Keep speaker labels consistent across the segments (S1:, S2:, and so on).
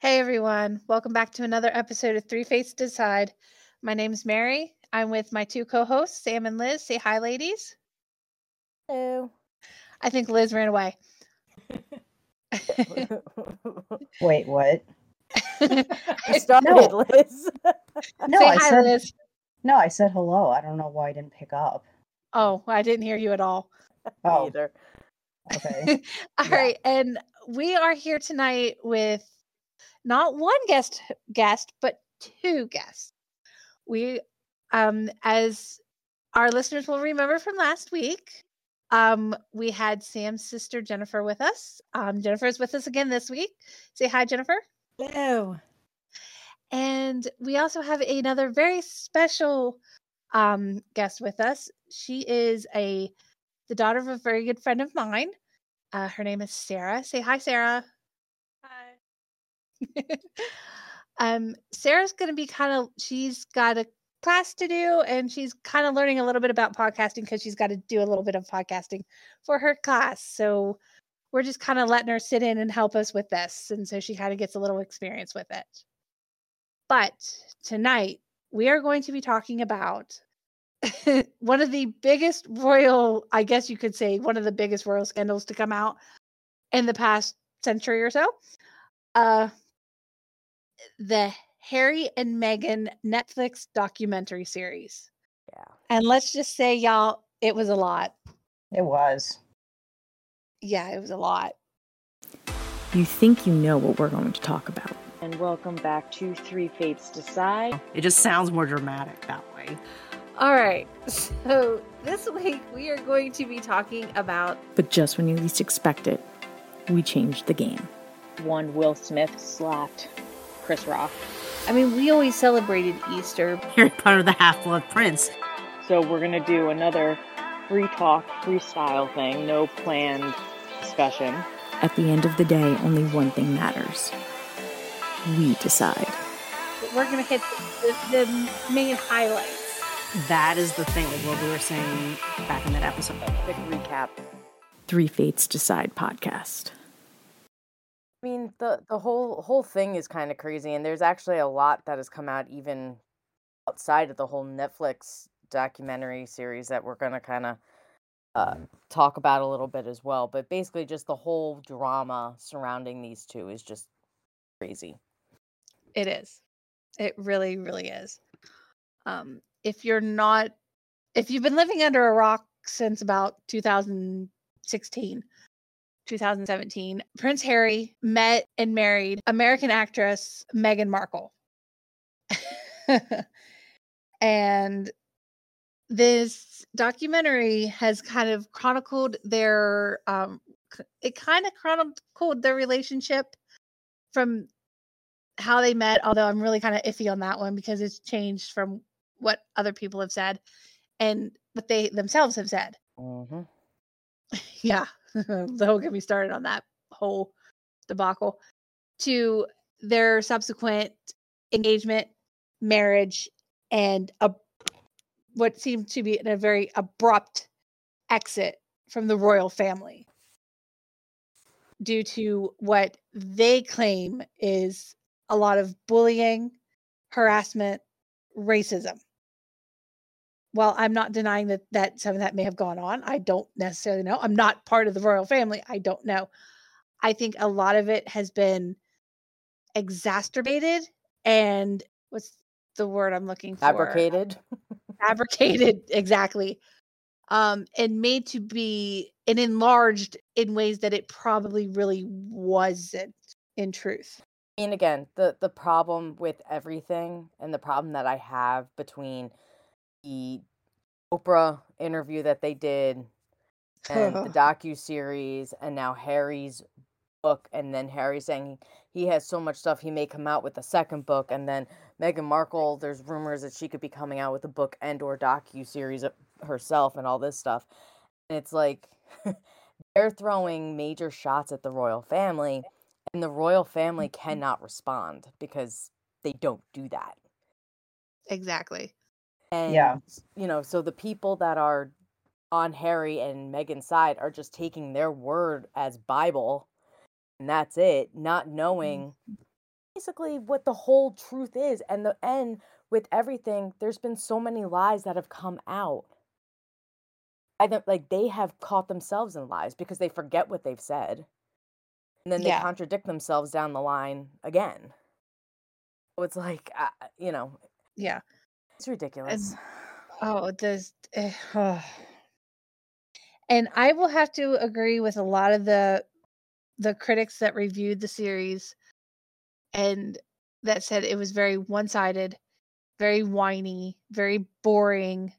S1: Hey everyone, welcome back to another episode of Three Fates Decide. My name's Mary. I'm with my two co-hosts, Sam and Liz. Say hi, ladies.
S2: Hello.
S1: I think Liz ran away.
S3: Wait, what?
S2: I started,
S3: No.
S2: Liz.
S3: No,
S1: Say
S3: I
S1: hi,
S3: said
S1: Liz.
S3: no. I said hello. I don't know why I didn't pick up.
S1: Oh, I didn't hear you at all.
S3: Oh,
S2: Either.
S3: okay.
S1: All
S3: Yeah.
S1: right, and we are here tonight with not one guest guest, but two guests. We um as our listeners will remember from last week, um we had Sam's sister Jennifer with us. Um Jennifer is with us again this week. Say hi Jennifer.
S2: Hello.
S1: And we also have another very special um, guest with us. She is a the daughter of a very good friend of mine. Uh, her name is Sarah. Say hi, Sarah. Um, Sarah's going to be kind of. She's got a class to do, and she's kind of learning a little bit about podcasting because she's got to do a little bit of podcasting for her class. So we're just kind of letting her sit in and help us with this, and so she kind of gets a little experience with it. But tonight we are going to be talking about one of the biggest royal, I guess you could say, one of the biggest royal scandals to come out in the past century or so. Uh, the Harry and Meghan Netflix documentary series.
S2: Yeah.
S1: And let's just say, y'all, it was a lot.
S3: It was.
S1: Yeah, it was a lot.
S4: You think you know what we're going to talk about.
S2: And welcome back to Three Fates Decide.
S5: It just sounds more dramatic that way.
S1: All right. So this week we are going to be talking about
S4: But just when you least expect it, we changed the game.
S2: One Will Smith slapped Chris Rock.
S1: I mean, we always celebrated Easter.
S5: Harry Potter the Half Blood Prince.
S2: So we're gonna do another free talk, freestyle thing, no planned discussion.
S4: At the end of the day, only one thing matters. We decide.
S1: We're going to hit the, the main highlights.
S5: That is the thing, like what we were saying back in that episode.
S2: Quick recap.
S4: Three Fates Decide podcast.
S2: I mean, the the whole whole thing is kind of crazy, and there's actually a lot that has come out even outside of the whole Netflix documentary series that we're gonna kind of uh, talk about a little bit as well. But basically, just the whole drama surrounding these two is just crazy.
S1: It is. It really, really is. Um, if you're not, if you've been living under a rock since about 2016, 2017, Prince Harry met and married American actress Meghan Markle. and this documentary has kind of chronicled their um it kind of chronicled their relationship from how they met although i'm really kind of iffy on that one because it's changed from what other people have said and what they themselves have said.
S2: Hmm
S1: yeah don't get me started on that whole debacle to their subsequent engagement marriage and a what seemed to be a very abrupt exit from the royal family due to what they claim is a lot of bullying, harassment, racism. While I'm not denying that that some of that may have gone on, I don't necessarily know. I'm not part of the royal family. I don't know. I think a lot of it has been exacerbated and what's the word I'm looking for?
S2: Fabricated.
S1: fabricated exactly um and made to be and enlarged in ways that it probably really wasn't in truth
S2: And again, the the problem with everything and the problem that I have between the Oprah interview that they did and the docu series and now Harry's book and then Harry saying he has so much stuff he may come out with a second book and then Meghan Markle there's rumors that she could be coming out with a book and or docu series herself and all this stuff. And it's like they're throwing major shots at the royal family and the royal family mm-hmm. cannot respond because they don't do that.
S1: Exactly
S2: and
S3: Yeah.
S2: you know so the people that are on harry and meghan's side are just taking their word as bible and that's it not knowing basically what the whole truth is. And the end with everything, there's been so many lies that have come out. I don't like they have caught themselves in lies because they forget what they've said. And then they
S1: Yeah.
S2: contradict themselves down the line again. So it's like, uh, you know,
S1: Yeah.
S2: It's ridiculous.
S1: Oh, does eh, and I will have to agree with a lot of the the critics that reviewed the series and that said it was very one-sided, very whiny, very boring,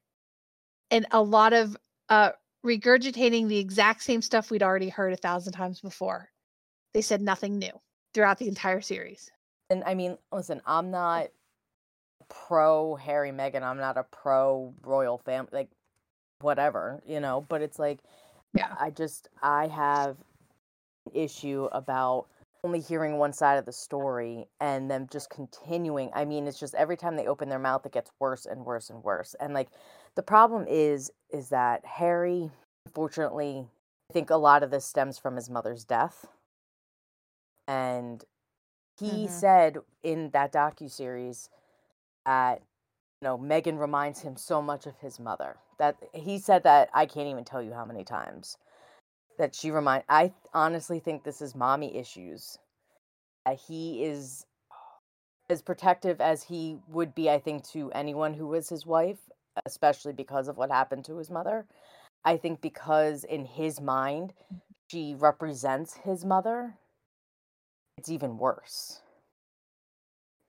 S1: and a lot of uh regurgitating the exact same stuff we'd already heard a thousand times before. They said nothing new throughout the entire series.
S2: And I mean, listen, I'm not pro Harry Meghan. I'm not a pro royal family, like whatever, you know. But it's like,
S1: Yeah.
S2: I just I have an issue about only hearing one side of the story and them just continuing. I mean, it's just every time they open their mouth, it gets worse and worse and worse. And like, the problem is, is that Harry, unfortunately, I think a lot of this stems from his mother's death. And he
S1: Mhm.
S2: said in that docu series that you know Meghan reminds him so much of his mother. That he said that I can't even tell you how many times that she remind. I honestly think this is mommy issues. He is as protective as he would be, I think, to anyone who was his wife, especially because of what happened to his mother. I think because in his mind, she represents his mother, it's even worse.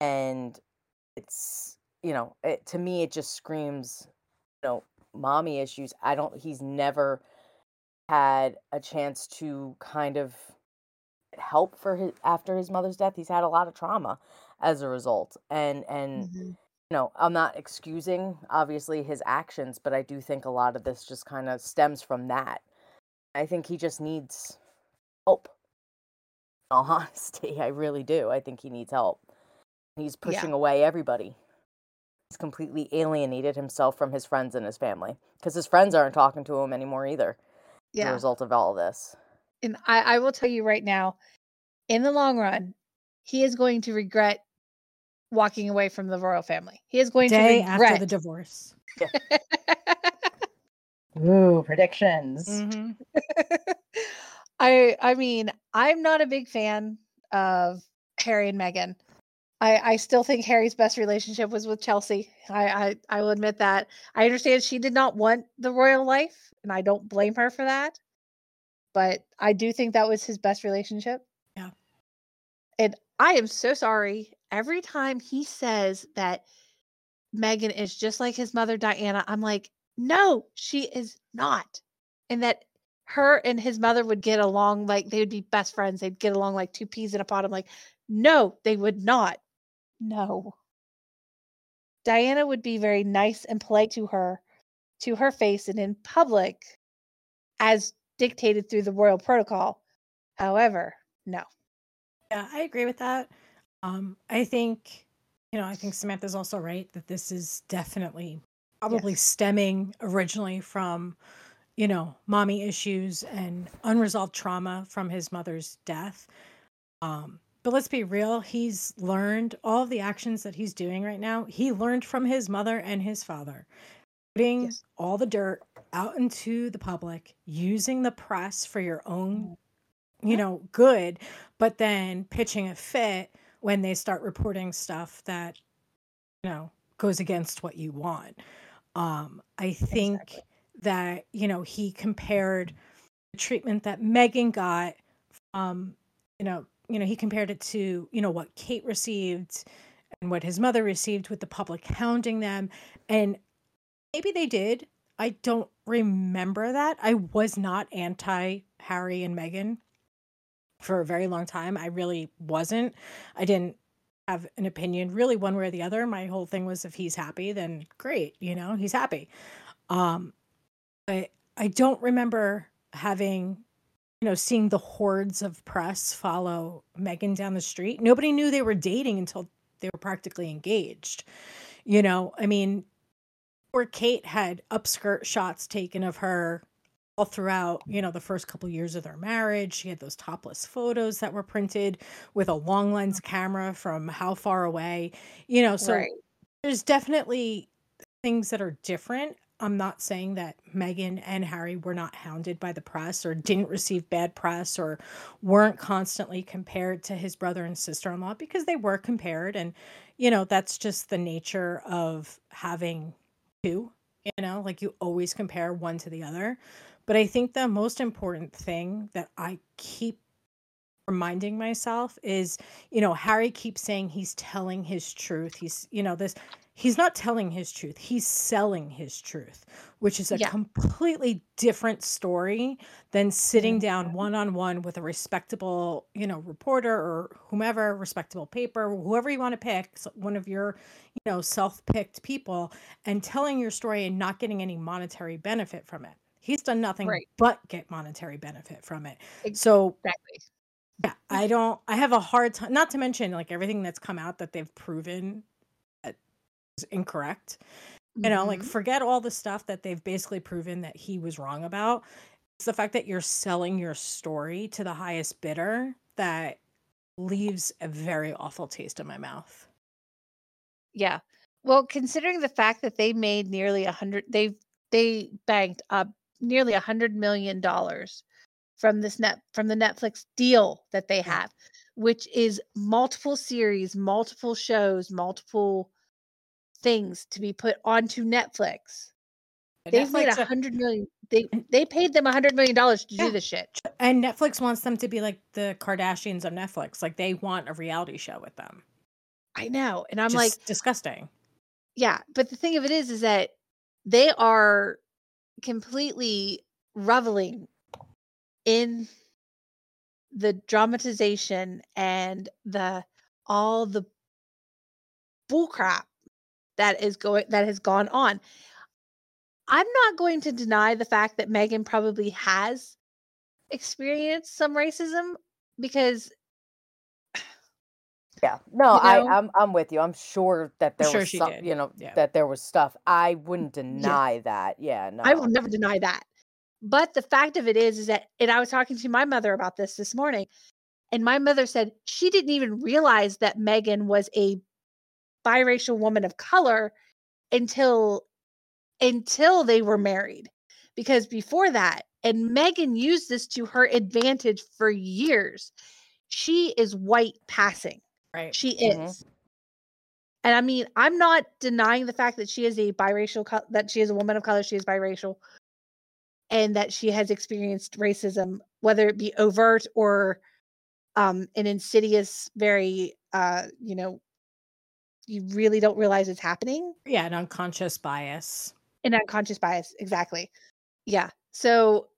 S2: And it's, you know, it, to me, it just screams, you know, mommy issues. I don't, he's never had a chance to kind of help for his after his mother's death he's had a lot of trauma as a result and and
S1: Mhm.
S2: you know i'm not excusing obviously his actions but i do think a lot of this just kind of stems from that i think he just needs help in all honesty i really do i think he needs help he's
S1: Yeah.
S2: pushing away everybody he's completely alienated himself from his friends and his family because his friends aren't talking to him anymore either as a
S1: Yeah.
S2: result of all of this
S1: And I, I will tell you right now, in the long run, he is going to regret walking away from the royal family. He is going
S5: Day
S1: to
S5: after
S1: regret.
S5: the divorce.
S3: Ooh, predictions.
S5: Mhm.
S1: I I mean, I'm not a big fan of Harry and Meghan. I, I still think Harry's best relationship was with Chelsy. I, I I will admit that. I understand she did not want the royal life, and I don't blame her for that. But I do think that was his best relationship.
S5: Yeah.
S1: And I am so sorry. Every time he says that Meghan is just like his mother Diana, I'm like, no, she is not. And that her and his mother would get along like they would be best friends. They'd get along like two peas in a pod. I'm like, no, they would not. No. Diana would be very nice and polite to her, to her face and in public, as dictated through the royal protocol. However, no.
S5: Yeah, I agree with that. Um, I think, you know, I think Samantha's also right that this is definitely probably
S1: Yes.
S5: stemming originally from, you know, mommy issues and unresolved trauma from his mother's death. Um, but let's be real, he's learned all of the actions that he's doing right now. He learned from his mother and his father. Putting
S1: Yes.
S5: all the dirt out into the public, using the press for your own, you know, good, but then pitching a fit when they start reporting stuff that, you know, goes against what you want. Um, I think
S3: Exactly.
S5: that, you know, he compared the treatment that Meghan got um, you know, you know, he compared it to, you know, what Kate received and what his mother received with the public hounding them. And maybe they did. I don't remember that. I was not anti Harry and Meghan for a very long time. I really wasn't. I didn't have an opinion really one way or the other. My whole thing was if he's happy, then great, you know, he's happy. Um but I don't remember having you know, seeing the hordes of press follow Meghan down the street. Nobody knew they were dating until they were practically engaged. You know, I mean, poor Kate had upskirt shots taken of her all throughout, you know, the first couple years of their marriage. She had those topless photos that were printed with a long lens camera from how far away, you know, so
S1: Right.
S5: there's definitely things that are different. I'm not saying that Meghan and Harry were not hounded by the press or didn't receive bad press or weren't constantly compared to his brother and sister in law because they were compared. And, you know, that's just the nature of having two, you know, like you always compare one to the other. But I think the most important thing that I keep reminding myself is, you know, Harry keeps saying he's telling his truth. He's, you know, this he's not telling his truth he's selling his truth which is a
S1: Yeah.
S5: completely different story than sitting mm. down one on one with a respectable you know reporter or whomever respectable paper whoever you want to pick one of your you know self-picked people and telling your story and not getting any monetary benefit from it he's done nothing
S1: Right.
S5: but get monetary benefit from it
S1: Ex-
S5: so yeah, I don't. I have a hard time. Not to mention like everything that's come out that they've proven is incorrect. You know, like
S1: Mhm.
S5: forget all the stuff that they've basically proven that he was wrong about. It's the fact that you're selling your story to the highest bidder that leaves a very awful taste in my mouth.
S1: Yeah. Well, considering the fact that they made nearly a hundred, they they banked up nearly a hundred million dollars from this net from the Netflix deal that they have, which is multiple series, multiple shows, multiple things to be put onto Netflix. They've made a
S5: uh,
S1: hundred million. They they paid them a hundred million dollars to
S5: Yeah.
S1: do this shit.
S5: and Netflix wants them to be like the Kardashians of Netflix. Like they want a reality show with them.
S1: I know, and I'm
S5: Just
S1: like,
S5: disgusting.
S1: yeah but the thing of it is is that they are completely reveling in the dramatization and the all the bullcrap that is going that has gone on i'm not going to deny the fact that meghan probably has experienced some racism because
S2: Yeah, no,
S1: You
S2: I,
S1: know?
S2: I'm I'm with you. I'm sure that there
S5: sure
S2: was
S5: she
S2: some,
S5: did,
S2: you know,
S5: yeah.
S2: that there was stuff. I wouldn't deny that. Yeah, no.
S1: I will never deny that. But the fact of it is, is that, and I was talking to my mother about this this morning, and my mother said she didn't even realize that Meghan was a biracial woman of color until until they were married, because before that, and Meghan used this to her advantage for years. She is white passing.
S5: Right.
S1: She
S2: Mhm.
S1: is. And I mean, I'm not denying the fact that she is a biracial, co- that she is a woman of color, she is biracial, and that she has experienced racism, whether it be overt or um, an insidious, very, uh, you know, you really don't realize it's happening,
S5: Yeah, an unconscious bias.
S1: an unconscious bias. Exactly. Yeah. So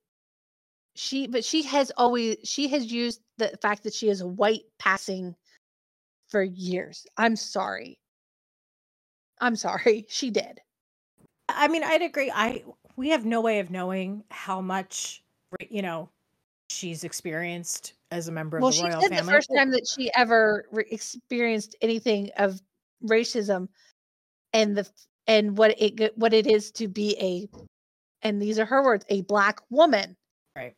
S1: she, but she has always, she has used the fact that she is a white passing for years. I'm sorry. I'm sorry. She did.
S5: I mean, I'd agree. I we have no way of knowing how much you know she's experienced as a member of
S1: Well,
S5: the
S1: she
S5: royal
S1: said
S5: family.
S1: the first time that she ever re- experienced anything of racism and the and what it what it is to be a and these are her words a black woman
S5: Right.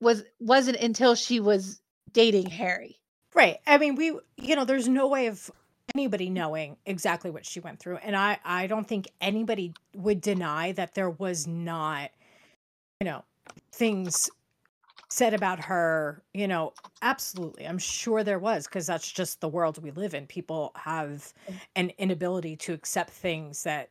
S1: was wasn't until she was dating Harry.
S5: Right. I mean, we you know, there's no way of anybody knowing exactly what she went through. And I I don't think anybody would deny that there was not you know, things said about her, you know, absolutely. I'm sure there was because that's just the world we live in. People have mm. an inability to accept things that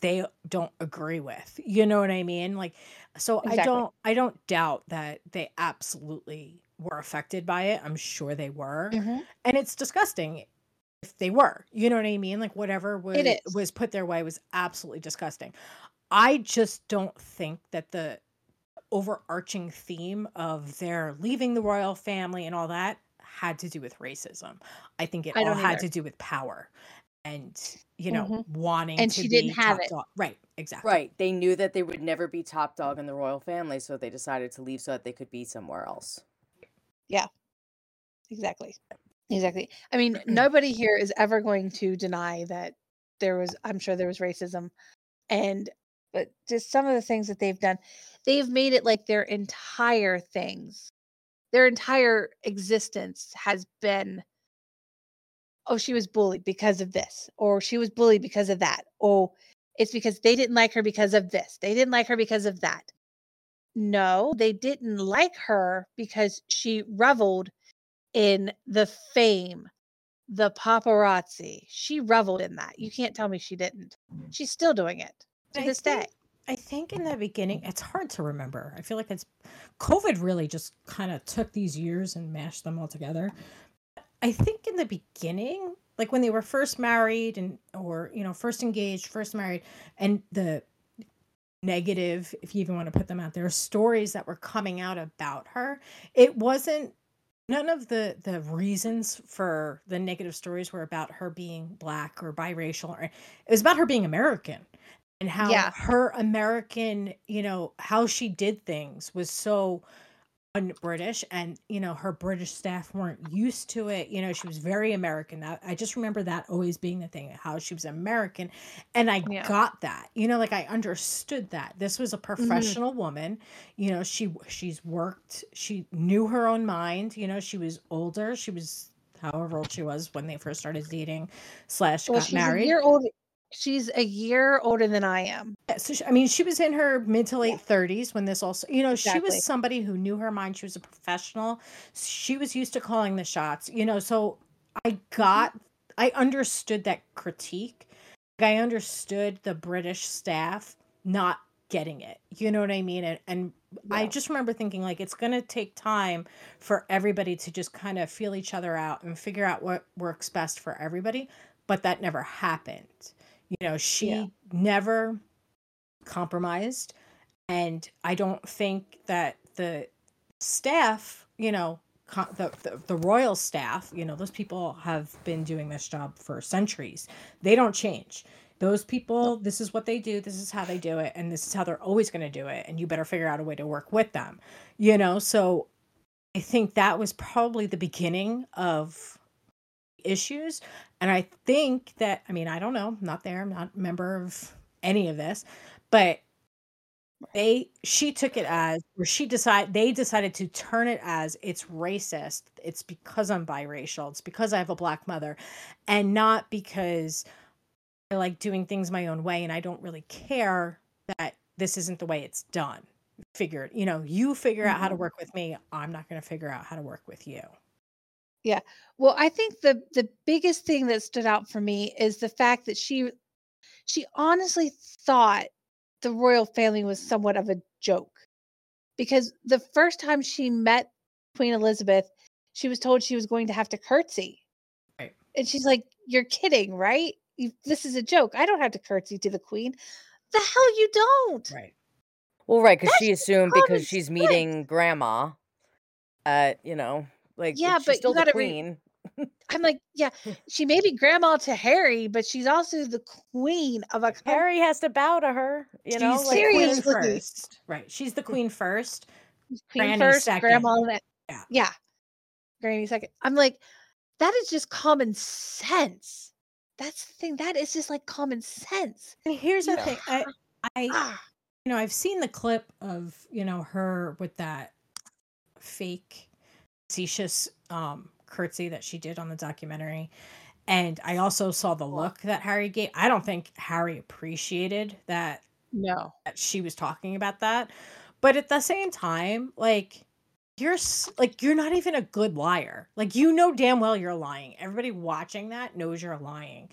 S5: they don't agree with. You know what I mean? Like so I don't I don't doubt that they absolutely were affected by it. I'm sure they were. Mm-hmm. And it's disgusting if they were. You know what I mean? Like whatever was was put their way was absolutely disgusting. I just don't think that the overarching theme of their leaving the royal family and all that had to do with racism. I think it
S1: I
S5: all
S1: don't
S5: had to do with power and you know
S1: Mhm.
S5: wanting
S1: And
S5: to
S1: she didn't have
S5: top
S1: it.
S5: dog. Right, exactly.
S2: Right. They knew that they would never be top dog in the royal family, so they decided to leave so that they could be somewhere else.
S1: Yeah exactly. Exactly. I mean, nobody here is ever going to deny that there was I'm sure there was racism and but just some of the things that they've done, they've made it like their entire things, their entire existence has been oh, she was bullied because of this, or she was bullied because of that. Oh, it's because they didn't like her because of this. They didn't like her because of that. No, they didn't like her because she reveled in the fame, the paparazzi. She reveled in that. You can't tell me she didn't. She's still doing it to
S5: I
S1: this
S5: think-
S1: day.
S5: I think in the beginning, it's hard to remember. I feel like it's COVID really just kind of took these years and mashed them all together. I think in the beginning, like when they were first married and or you know first engaged, first married, and the negative, if you even want to put them out there, stories that were coming out about her, it wasn't none of the the reasons for the negative stories were about her being black or biracial or it was about her being American and how
S1: Yeah.
S5: her American, you know, how she did things was so un-British and you know her British staff weren't used to it. You know, she was very American. I, I just remember that always being the thing, how she was American, and I
S1: Yeah.
S5: got that. You know, like I understood that this was a mm-hmm. professional woman. You know, she she's worked. She knew her own mind. You know, she was older. She was however old she was when they first started dating slash
S1: Well,
S5: got married.
S1: a year old. She's a year older than I am.
S5: Yeah, so she, I mean, she was in her mid to late thirties when this also, you know, she was somebody who knew her mind. She was a professional. She was used to calling the shots, you know. So I mm-hmm. got, I understood that critique. I understood the British staff not getting it. You know what I mean? And and I just remember thinking like it's going to take time for everybody to just kind of feel each other out and figure out what works best for everybody. But that never happened. You know, she never compromised. And I don't think that the staff, you know, the, the the royal staff, you know, those people have been doing this job for centuries. They don't change. Those people, this is what they do, this is how they do it, and this is how they're always going to do it. And you better figure out a way to work with them, you know? So I think that was probably the beginning of issues. And I think that, I mean, I don't know, I'm not there, I'm not a member of any of this, but they she took it as or she decided they decided to turn it as it's racist. It's because i'm biracial. It's because i have a black mother. And not because i like doing things my own way and i don't really care that this isn't the way it's done. Figure you know you figure out how to
S1: Mhm.
S5: work with me i'm not going to figure out how to work with you
S1: Well, I think the the biggest thing that stood out for me is the fact that she she honestly thought the royal family was somewhat of a joke. Because the first time she met Queen Elizabeth, she was told she was going to have to curtsy.
S5: Right.
S1: And she's like, "You're kidding, right? You, this is a joke. I don't have to curtsy to the queen." The hell you don't.
S5: right
S2: Well, right, because she assumed because she's
S1: sense.
S2: meeting grandma, uh, you know, like
S1: Yeah,
S2: she's
S1: but you
S2: still the
S1: gotta re-
S2: queen.
S1: I'm like, yeah, she may be grandma to Harry, but she's also the queen of a.
S2: Harry has to bow to her, you know.
S5: she's
S2: Like,
S5: the queen
S1: seriously.
S5: first right she's the queen first
S1: Queen
S5: Granny
S1: first,
S5: second.
S1: grandma
S5: Yeah.
S1: yeah, granny second. I'm like, that is just common sense. That's the thing. That is just like common sense.
S5: and here's the
S1: You
S5: thing i i
S1: Ah,
S5: you know, I've seen the clip of, you know, her with that fake facetious um curtsy that she did on the documentary. And I also saw the look that Harry gave. I don't think Harry appreciated that
S1: no.
S5: that she was talking about that. But at the same time, like you're like you're not even a good liar. Like you know damn well you're lying. Everybody watching that knows you're lying.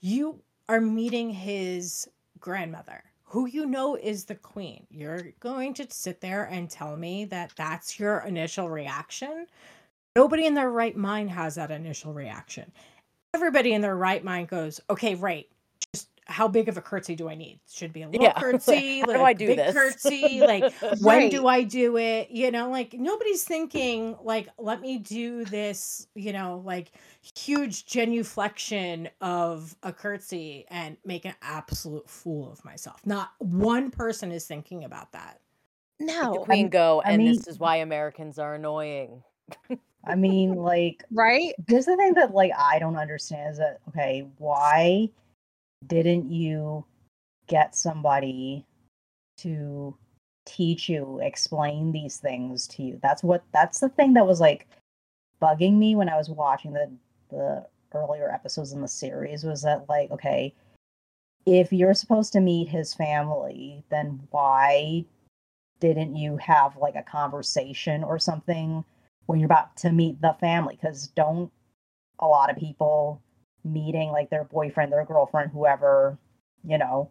S5: You are meeting his grandmother, who you know is the queen. You're going to sit there and tell me that that's your initial reaction? Nobody in their right mind has that initial reaction. Everybody in their right mind goes, "Okay, right. Just how big of a curtsy do I need? Should be a little
S2: Yeah.
S5: curtsy,
S2: How do I do
S5: big
S2: this?
S5: curtsy, like when do I do it? You know, like nobody's thinking like let me do this, you know, like huge genuflection of a curtsy and make an absolute fool of myself. Not one person is thinking about that.
S2: the
S1: No.
S2: queen go,
S3: I
S2: and
S3: mean-
S2: this is why Americans are annoying.
S3: I mean, like,
S1: Right?
S3: This is the thing that like I don't understand is that okay, why didn't you get somebody to teach you, explain these things to you. That's what that's the thing that was like bugging me when I was watching the the earlier episodes in the series was that like okay, if you're supposed to meet his family, then why didn't you have like a conversation or something when you're about to meet the family? Because don't a lot of people meeting like their boyfriend, their girlfriend, whoever, you know,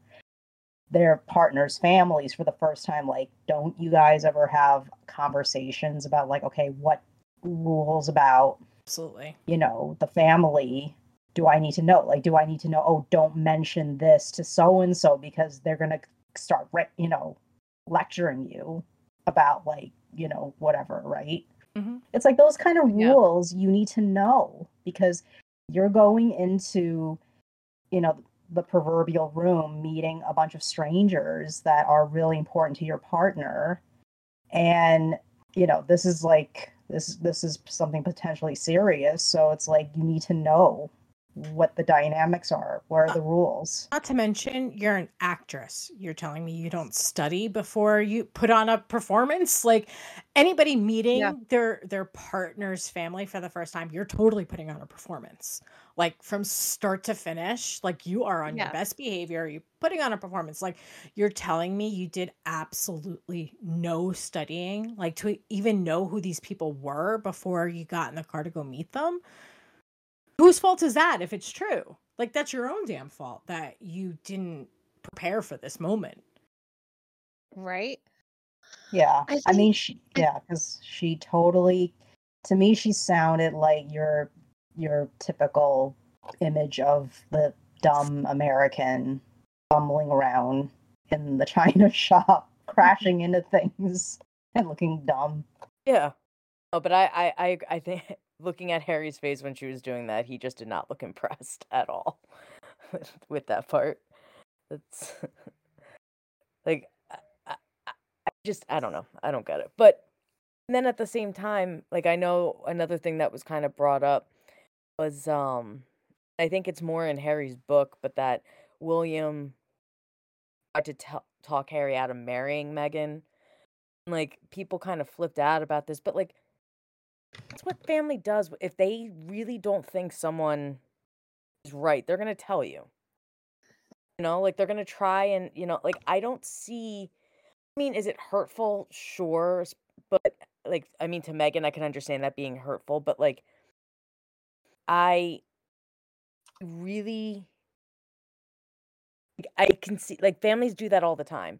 S3: their partners' families for the first time, like, don't you guys ever have conversations about like, okay, what rules about
S5: Absolutely.
S3: you know, the family do I need to know? Like, do I need to know, oh, don't mention this to so and so because they're going to start, you know, lecturing you about, like, you know, whatever, right?
S5: Mhm.
S3: It's like those kind of
S1: Yeah.
S3: rules you need to know because you're going into, you know, the proverbial room meeting a bunch of strangers that are really important to your partner. And, you know, this is like, this this is something potentially serious so it's like you need to know what the dynamics are what are the rules
S5: Not to mention, you're an actress. You're telling me you don't study before you put on a performance. Like anybody meeting their their partner's family for the first time, you're totally putting on a performance. Like from start to finish, like you are on
S1: Yeah.
S5: your best behavior. You're putting on a performance. Like you're telling me you did absolutely no studying, like to even know who these people were before you got in the car to go meet them whose fault is that if it's true? Like that's your own damn fault that you didn't prepare for this moment.
S1: Right?
S3: yeah
S1: I
S3: i, mean she yeah because she totally to me she sounded like your your typical image of the dumb american bumbling around in the china shop crashing into things and looking dumb
S2: Yeah. Oh, but I, I, I, I think looking at Harry's face when she was doing that, he just did not look impressed at all with, that part. That's like, I, I, I just, I don't know, I don't get it. But then at the same time, like I know another thing that was kind of brought up was, um, I think it's more in Harry's book, but that William tried to tell talk Harry out of marrying Meghan like people kind of flipped out about this but like that's what family does if they really don't think someone is right they're going to tell you you know like they're going to try and you know like i don't see i mean is it hurtful sure but like i mean to meghan i can understand that being hurtful but like i really i can see like families do that all the time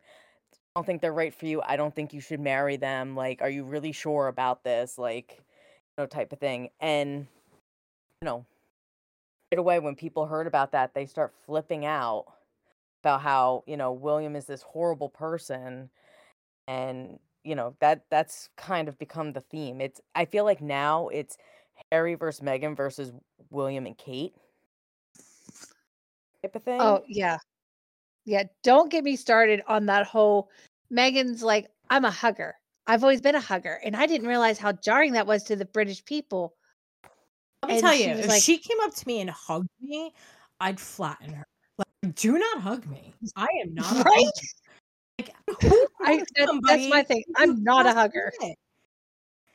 S2: I don't think they're right for you. I don't think you should marry them. Like, are you really sure about this? Like, know, type of thing. And, you know, right away when people heard about that, they start flipping out about how, you know, William is this horrible person. And, you know, that that's kind of become the theme. It's I feel like now it's Harry versus Meghan versus William and Kate type of thing.
S1: Oh, yeah. Yeah. Don't get me started on that whole Meghan's like, I'm a hugger. I've always been a hugger. And I didn't realize how jarring that was to the British people.
S5: Let me
S1: And
S5: tell you, if
S1: like-
S5: she came up to me and hugged me, I'd flatten her. Like, do not hug me. I am not
S1: Right?
S5: Like,
S1: I, that, that's my thing. I'm not a hugger.
S5: Who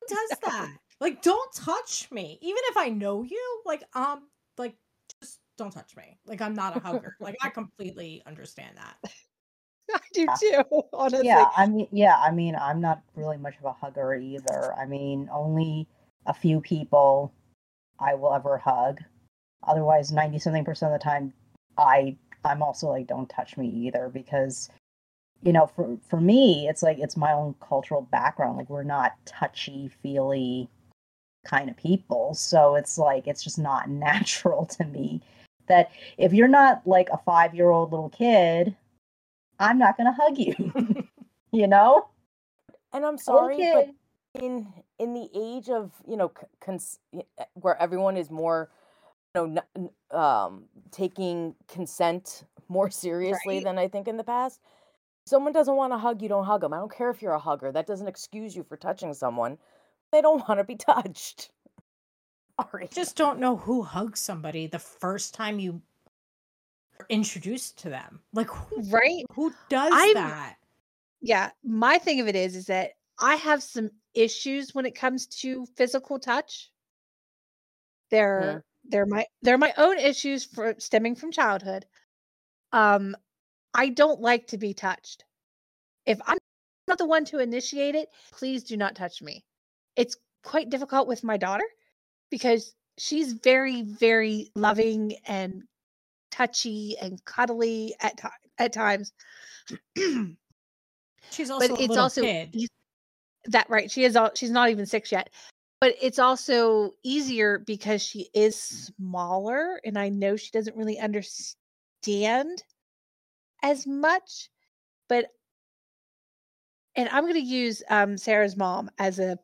S5: does that? Like, don't touch me. Even if I know you, like, um, like, just don't touch me. Like, I'm not a hugger. like, I completely understand that.
S1: I do too, honestly.
S3: yeah i mean yeah i mean i'm not really much of a hugger either. I mean only a few people i will ever hug. Otherwise 90 something percent of the time i i'm also like don't touch me either because you know for for me it's like it's my own cultural background. Like we're not touchy feely kind of people. So it's like it's just not natural to me that if you're not like a 5 year old little kid i'm not going to hug you you know?
S2: And I'm sorry, but in in the age of you know cons- uh, where everyone is more you know n- n- um taking consent more seriously
S1: Right.
S2: than i think in the past someone doesn't want to hug you don't hug them i don't care if you're a hugger. That doesn't excuse you for touching someone. They don't want to be touched. Sorry
S5: just don't know who hugs somebody the first time you are introduced to them. Like, who,
S1: Right?
S5: who does
S1: I'm-
S5: that?
S1: yeah, my thing of it is is that I have some issues when it comes to physical touch. They're they're my they're my own issues for stemming from childhood. Um I don't like to be touched. If I'm not the one to initiate it, please do not touch me. It's quite difficult with my daughter because she's very very loving and touchy and cuddly at ti- at times.
S5: She's also
S1: but
S5: a
S1: it's
S5: little
S1: also
S5: kid.
S1: eas- that right. She is all she's not even six yet. But it's also easier because she is smaller and I know she doesn't really understand as much. But and I'm gonna use um Sarah's mom as a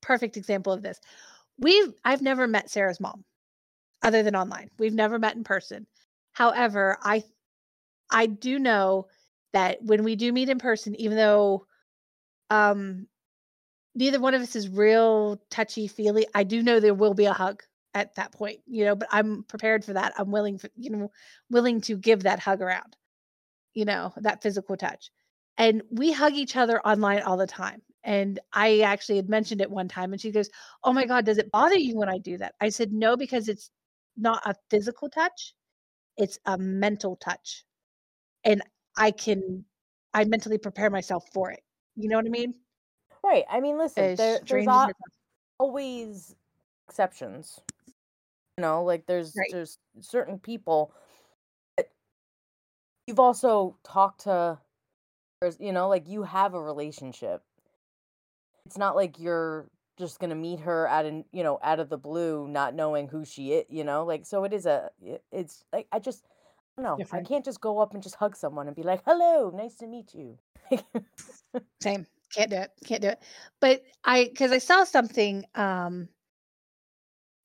S1: perfect example of this. We've I've never met Sarah's mom other than online. We've never met in person. However, I I do know that when we do meet in person, even though um neither one of us is real touchy feely, I do know there will be a hug at that point, you know, but I'm prepared for that. I'm willing for you know, willing to give that hug around, you know, that physical touch. And we hug each other online all the time. And I actually had mentioned it one time and she goes, Oh my God, does it bother you when I do that? I said, No, because it's not a physical touch, it's a mental touch. And I can I mentally prepare myself for it. You know what I mean?
S2: Right. I mean, listen, there, there's al- always exceptions. You know, like there's
S1: Right.
S2: there's certain people. that You've also talked to, there's you know, like you have a relationship. It's not like you're just gonna meet her out in you know out of the blue, not knowing who she is. You know, like so it is a. It's like I just. I don't know. I can't just go up and just hug someone and be like, "Hello, nice to meet you."
S1: Same. Can't do it. Can't do it. But I because I saw something um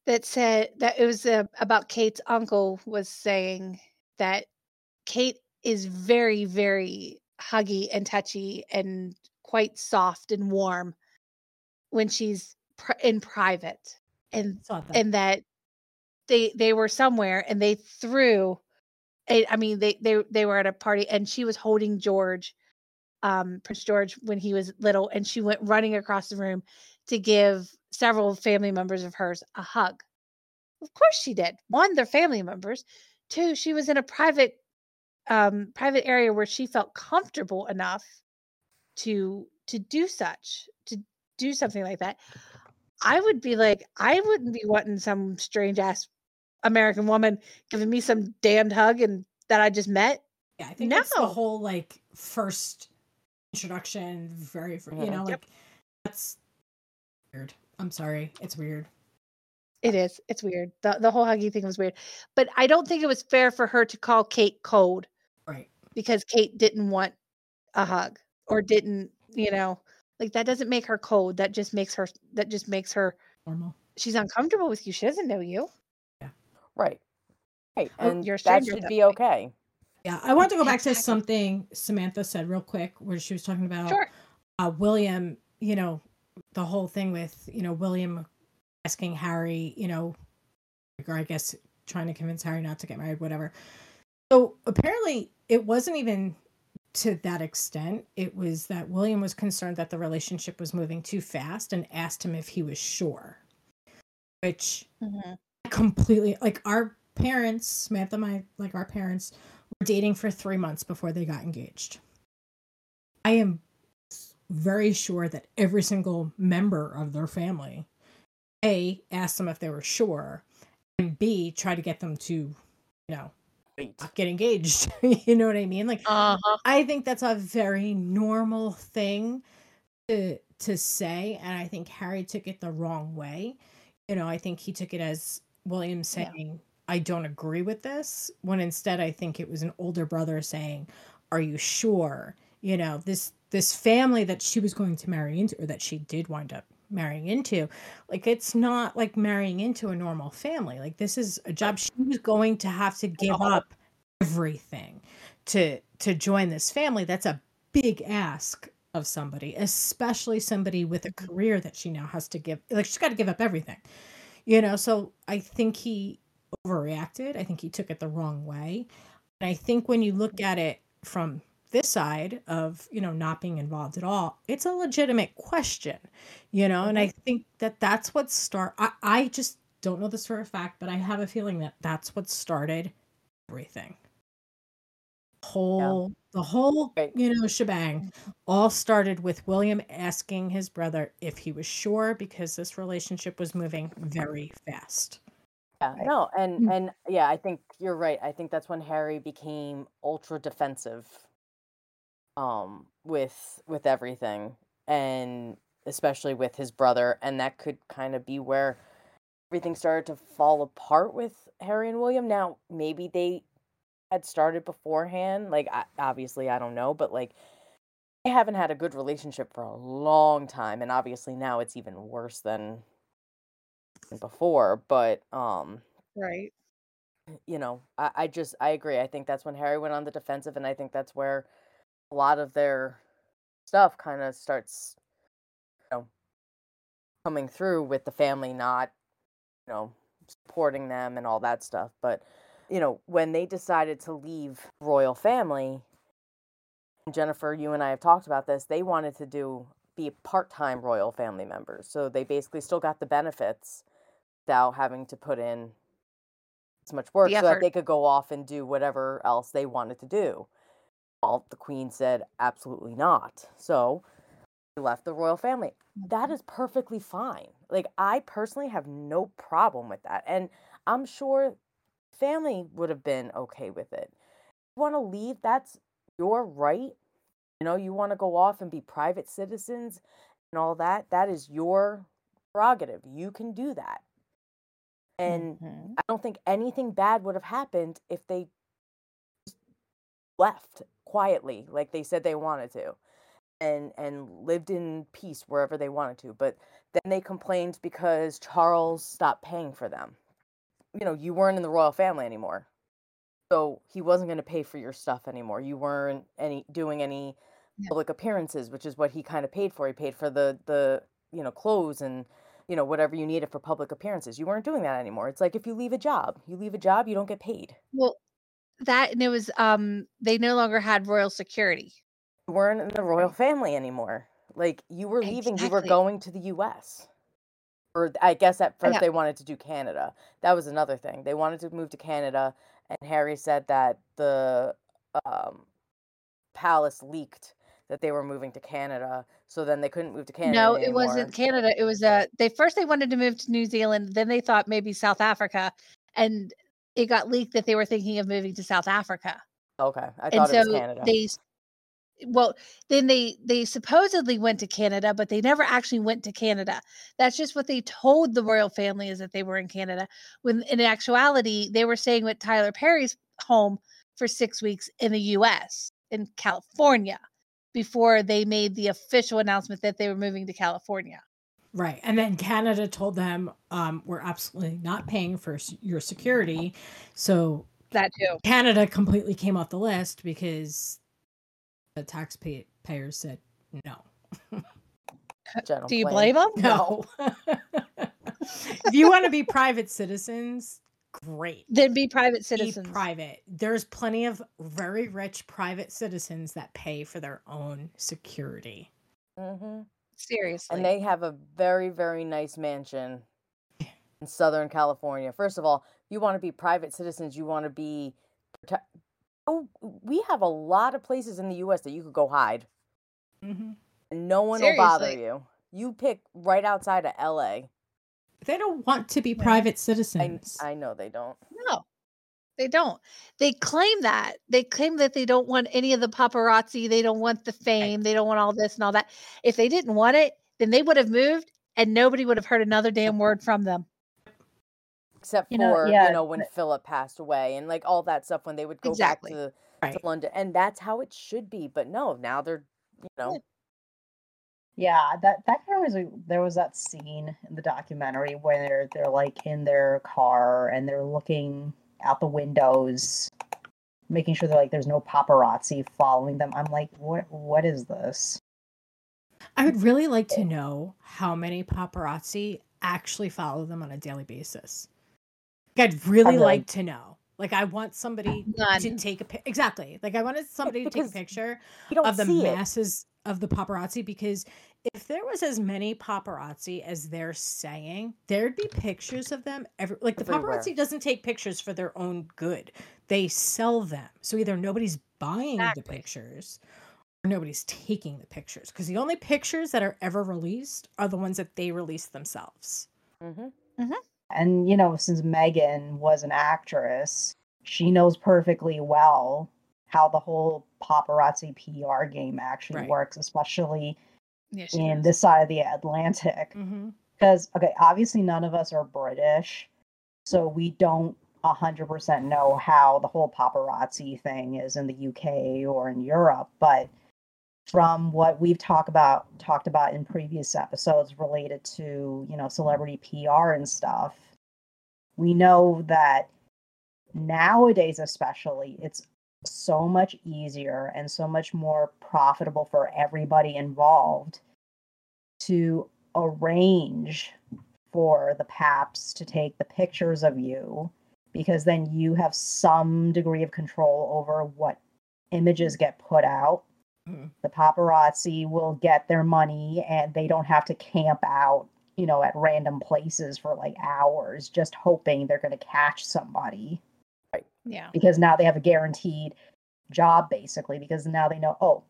S1: that said that it was uh, about Kate's uncle was saying that Kate is very, very huggy and touchy and quite soft and warm when she's pr- in private, and
S5: that.
S1: and that they they were somewhere and they threw. I mean, they they they were at a party and she was holding George, um, Prince George, when he was little, and she went running across the room to give several family members of hers a hug. Of course she did. One, they're family members. Two, she was in a private um private area where she felt comfortable enough to to do such, to do something like that. I would be like, I wouldn't be wanting some strange ass American woman giving me some damned hug and that I just met.
S5: Yeah, I think it's the whole like first introduction, very fir- you
S2: Mhm.
S5: know,
S1: Yep.
S5: like that's weird. I'm sorry, it's weird.
S1: It is. It's weird. The the whole huggy thing was weird. But I don't think it was fair for her to call Kate cold
S5: Right.
S1: because Kate didn't want a hug or didn't, you know, like that doesn't make her cold. That just makes her that just makes her
S5: Normal.
S1: she's uncomfortable with you. She doesn't know you. Yeah.
S2: Right. Right.
S1: Oh,
S2: And
S1: you're
S2: that should
S1: that
S2: be
S1: point.
S2: okay.
S5: Yeah, I want to go back to something Samantha said real quick, where she was talking about
S1: Sure.
S5: uh, William. You know, the whole thing with you know William asking Harry, you know, or I guess trying to convince Harry not to get married, whatever. So apparently, it wasn't even to that extent. It was that William was concerned that the relationship was moving too fast and asked him if he was sure, which mm-hmm. completely like our parents samantha my like our parents were dating for three months before they got engaged i am very sure that every single member of their family a asked them if they were sure and b try to get them to you know Get engaged you know what i mean like
S1: Uh-huh.
S5: I think that's a very normal thing to to say, and I think Harry took it the wrong way. You know, I think he took it as William
S1: Yeah.
S5: saying, "I don't agree with this," when instead I think it was an older brother saying, "Are you sure?" You know, this this family that she was going to marry into, or that she did wind up marrying into, like it's not like marrying into a normal family. Like this is a job. She was going to have to give up everything to to join this family. That's a big ask of somebody especially somebody with a mm-hmm. career that she now has to give like she's got to give up everything you know? So i think he overreacted. I think he took it the wrong way. And i think when you look at it from this side of you know not being involved at all it's a legitimate question you know and i think that that's what start I, I just don't know this for a fact but i have a feeling that that's what started everything. Whole the whole you know shebang all started with william asking his brother if he was sure because this relationship was moving very fast.
S2: Yeah, no, and
S3: Mm.
S2: and yeah, I think you're right. I think that's when Harry became ultra defensive um with with everything and especially with his brother and that could kind of be where everything started to fall apart with Harry and William. Now, maybe they had started beforehand, like I, obviously I don't know, but like they haven't had a good relationship for a long time and obviously now it's even worse than than before, but um
S1: Right.
S2: you know, I, I just I agree. I think that's when Harry went on the defensive, and I think that's where a lot of their stuff kind of starts, you know, coming through with the family not, you know, supporting them and all that stuff. But you know, when they decided to leave royal family, Jennifer, you and I have talked about this. They wanted to do be part-time royal family members, so they basically still got the benefits without having to put in as much work so that they could go off and do whatever else they wanted to do. The queen said absolutely not. So he left the royal family. That is perfectly fine. Like I personally have no problem with that. And I'm sure family would have been okay with it. You want to leave, that's your right. You know, you want to go off and be private citizens and all that. That is your prerogative. You can do that. And
S3: Mhm.
S2: I don't think anything bad would have happened if they left quietly, like they said they wanted to, and and lived in peace wherever they wanted to. But then they complained because Charles stopped paying for them. You know, you weren't in the royal family anymore, so he wasn't going to pay for your stuff anymore. You weren't any doing any
S1: Yeah.
S2: public appearances, which is what he kind of paid for. He paid for the the you know clothes and you know whatever you needed for public appearances. You weren't doing that anymore. It's like if you leave a job, you leave a job, you don't get paid.
S1: Well, that and it was um they no longer had royal security.
S2: You weren't in the royal family anymore. Like you were leaving, you were going to the U.S. Or I guess at first they wanted to do Canada. That was another thing. They wanted to move to Canada, and Harry said that the um, palace leaked that they were moving to Canada, so then they couldn't move to Canada.
S1: No, it wasn't Canada. It was uh they first they wanted to move to New Zealand, then they thought maybe South Africa, and it got leaked that they were thinking of moving to South Africa.
S2: Okay, I
S1: and
S2: thought
S1: so
S2: was Canada.
S1: they well then they they supposedly went to canada but they never actually went to canada that's just what they told the royal family is that they were in canada when in actuality they were staying with tyler perry's home for six weeks in the us in california before they made the official announcement that they were moving to california
S5: Right. And then Canada told them, um, we're absolutely not paying for your security. So
S1: that too
S5: Canada completely came off the list because the taxpayers said no.
S2: don't
S1: you blame them
S5: No. if you want to be private citizens, great.
S1: then be private
S5: Be
S1: citizens
S5: private. There's plenty of very rich private citizens that pay for their own security.
S2: Mm hmm
S1: seriously
S2: And they have a very, very nice mansion in Southern California. First of all, you want to be private citizens, you want to be. prote- Oh, we have a lot of places in the U.S. that you could go hide,
S5: Mm-hmm.
S2: and no one will bother you. You pick right outside of L.A.
S5: They don't want to be private
S2: I,
S5: citizens.
S2: I know they don't.
S1: No, they don't. They claim that. They claim that they don't want any of the paparazzi. They don't want the fame. They don't want all this and all that. If they didn't want it, then they would have moved and nobody would have heard another damn word from them.
S2: Except
S3: You know,
S2: for
S3: yeah,
S2: you know when Philip passed away and like all that stuff when they would go
S1: Exactly.
S2: back to,
S5: Right.
S2: to London, and that's how it should be. But no, now they're you know
S3: Yeah, that that kind of was. There was that scene in the documentary where they're they're like in their car and they're looking out the windows, making sure that like there's no paparazzi following them. I'm like, what what is this?
S5: I would really like to know how many paparazzi actually follow them on a daily basis. Like, I'd really like
S3: like-
S5: to know Like I want somebody to take a pic. Exactly. Like I wanted somebody to take a picture of the
S2: see it.
S5: masses of the paparazzi because if there was as many paparazzi as they're saying, there'd be pictures of them every like the
S2: Everywhere.
S5: paparazzi doesn't take pictures for their own good. They sell them. So either nobody's buying the pictures or nobody's taking the pictures because the only pictures that are ever released are the ones that they release themselves.
S2: mm-hmm
S3: And you know, since Meghan was an actress, she knows perfectly well how the whole paparazzi PR game actually
S5: Right.
S3: works, especially
S1: Yeah,
S3: in this side of the Atlantic.
S5: Mm-hmm.
S3: Because okay, obviously none of us are British, so we don't a hundred percent know how the whole paparazzi thing is in the UK or in Europe, but from what we've talked about talked about in previous episodes related to you know celebrity PR and stuff, we know that nowadays especially it's so much easier and so much more profitable for everybody involved to arrange for the paps to take the pictures of you because then you have some degree of control over what images get put out.
S5: Mhm.
S3: The paparazzi will get their money and they don't have to camp out, you know, at random places for like hours just hoping they're going to catch somebody
S1: Yeah.
S3: because now they have a guaranteed job basically because now they know oh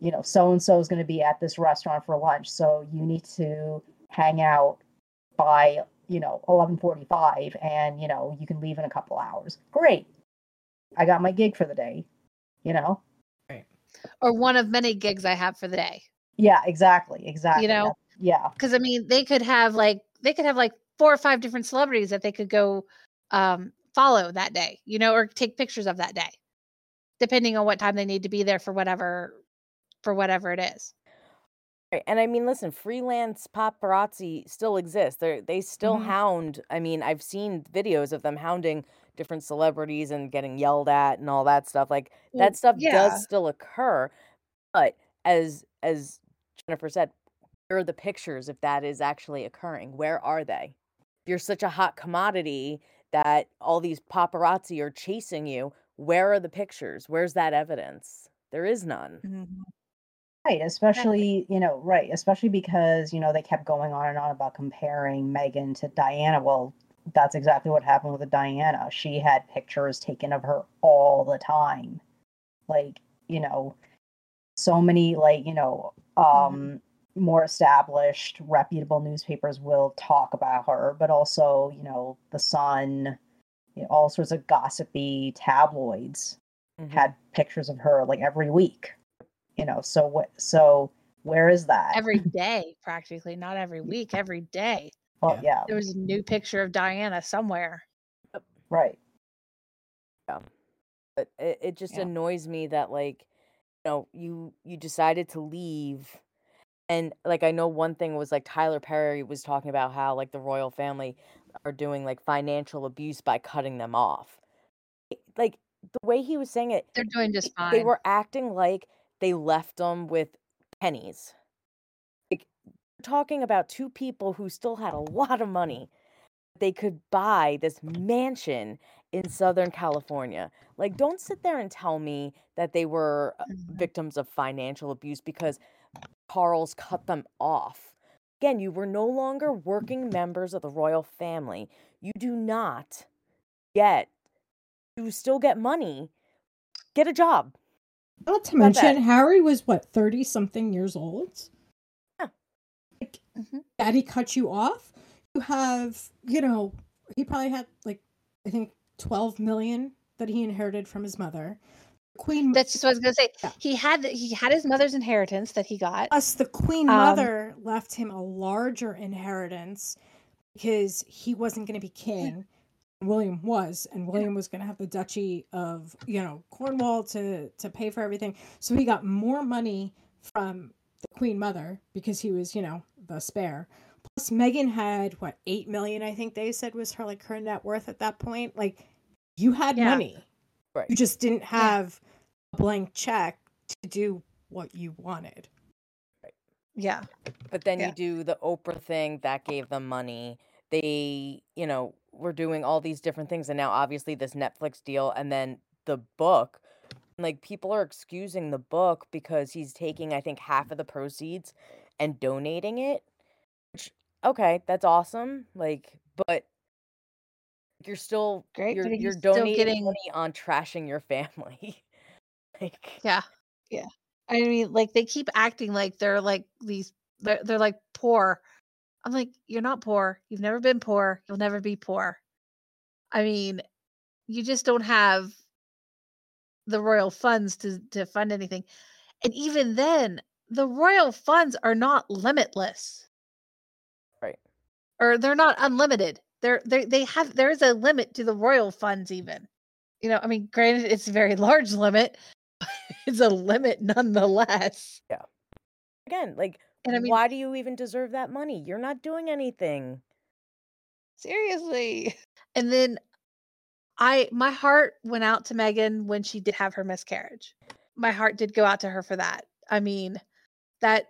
S3: you know so and so is going to be at this restaurant for lunch so you need to hang out by you know 11:45 and you know you can leave in a couple hours great i got my gig for the day you know Right.
S1: Or one of many gigs I have for the day.
S3: yeah exactly exactly You
S1: know?
S3: That- yeah
S1: Because I mean, they could have like they could have like four or five different celebrities that they could go um, follow that day, you know, or take pictures of that day, depending on what time they need to be there for whatever for whatever it is.
S2: Right. And I mean, listen, freelance paparazzi still exist. They they still
S5: Mhm.
S2: hound. I mean, I've seen videos of them hounding different celebrities and getting yelled at and all that stuff. Like
S1: Well,
S2: that stuff
S1: yeah.
S2: does still occur. But as as Jennifer said, where are the pictures if that is actually occurring? Where are they? If you're such a hot commodity that all these paparazzi are chasing you, where are the pictures? Where's that evidence? There is none.
S3: Right, especially, you know, right, especially because, you know, they kept going on and on about comparing Meghan to Diana. Well, that's exactly what happened with Diana. She had pictures taken of her all the time. Like, you know, so many like, you know, um more established reputable newspapers will talk about her, but also, you know, The Sun, you know, all sorts of gossipy tabloids
S2: Mhm.
S3: had pictures of her like every week you know so what so where is that
S1: Every day, practically, not every week, every day.
S3: well
S5: Yeah.
S3: yeah,
S1: There was a new picture of Diana somewhere.
S3: right Yeah.
S2: but it, it just
S1: Yeah.
S2: annoys me that like you know you you decided to leave and like i know one thing was like tyler perry was talking about how like the royal family are doing like financial abuse by cutting them off like the way he was saying it
S1: They're doing just fine.
S2: they were acting like they left them with pennies like talking about two people who still had a lot of money they could buy this mansion in Southern California. Like, don't sit there and tell me that they were uh,
S1: Mhm.
S2: victims of financial abuse because Charles cut them off. Again, you were no longer working members of the royal family. You do not get, you still get money. Get a job.
S5: Not to
S2: Not bad.
S5: mention, Harry was what, 30 something years old?
S2: Yeah.
S5: Like,
S1: Mhm.
S5: daddy cut you off. You have, you know, he probably had like, I think 12 million that he inherited from his mother. Queen,
S1: That's just what I was gonna say.
S5: Yeah.
S1: He had he had his mother's inheritance that he got.
S5: plus the Queen
S1: Um,
S5: mother left him a larger inheritance because he wasn't going to be king. William was, and William was going to have the duchy of, you know, Cornwall to to pay for everything. So he got more money from the Queen Mother because he was, you know, the spare. Plus, Meghan had what eight million? I think they said was her like her net worth at that point. Like, you had
S1: Yeah.
S5: money,
S2: Right.
S5: you just didn't have a blank check to do what you wanted. Right.
S1: Yeah.
S2: But then
S1: Yeah.
S2: you do the Oprah thing that gave them money. They, you know, we're doing all these different things and now obviously this Netflix deal and then the book like people are excusing the book because he's taking I think half of the proceeds and donating it. Which okay, that's awesome. Like but you're still
S1: Great,
S2: you're you're donating
S1: getting-
S2: money on trashing your family. like
S1: Yeah. Yeah. I mean, like they keep acting like they're like these they're, they're like poor. I'm like, you're not poor. You've never been poor. You'll never be poor. I mean, you just don't have the royal funds to to fund anything. And even then, the royal funds are not limitless.
S2: Right.
S1: Or they're not unlimited. They're they they have there is a limit to the royal funds even. You know, I mean, granted it's a very large limit, but it's a limit nonetheless. Yeah.
S2: Again, like
S1: And I mean,
S2: why do you even deserve that money? You're not doing anything.
S1: seriously. And then I my heart went out to Meghan when she did have her miscarriage. My heart did go out to her for that. I mean, that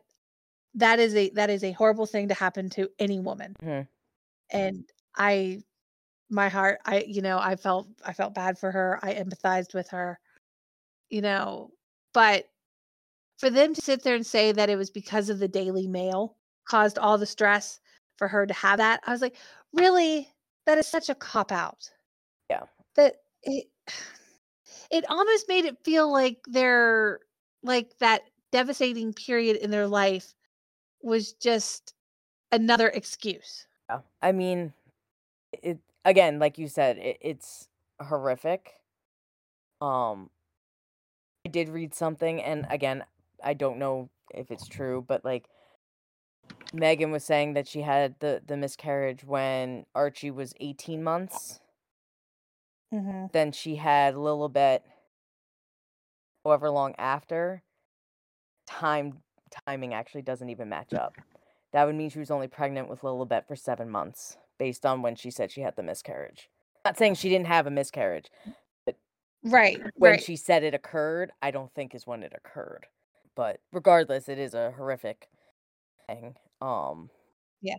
S1: that is a that is a horrible thing to happen to any woman.
S2: Mhm.
S1: And I my heart I you know, I felt I felt bad for her. I empathized with her. You know, but for them to sit there and say that it was because of the Daily Mail caused all the stress for her to have that, I was like, really? That is such a cop out.
S2: Yeah.
S1: That it it almost made it feel like they're like that devastating period in their life was just another excuse.
S2: Yeah. I mean, it again, like you said, it, it's horrific. Um, I did read something, and again, I don't know if it's true, but like Meghan was saying that she had the the miscarriage when Archie was 18 months.
S1: Mm-hmm.
S2: Then she had Lilibet however long after. Time timing actually doesn't even match up. That would mean she was only pregnant with Lilibet for seven months, based on when she said she had the miscarriage. Not saying she didn't have a miscarriage.
S1: but Right.
S2: When
S1: right.
S2: she said it occurred, I don't think is when it occurred. But regardless, it is a horrific thing. Um, Yeah.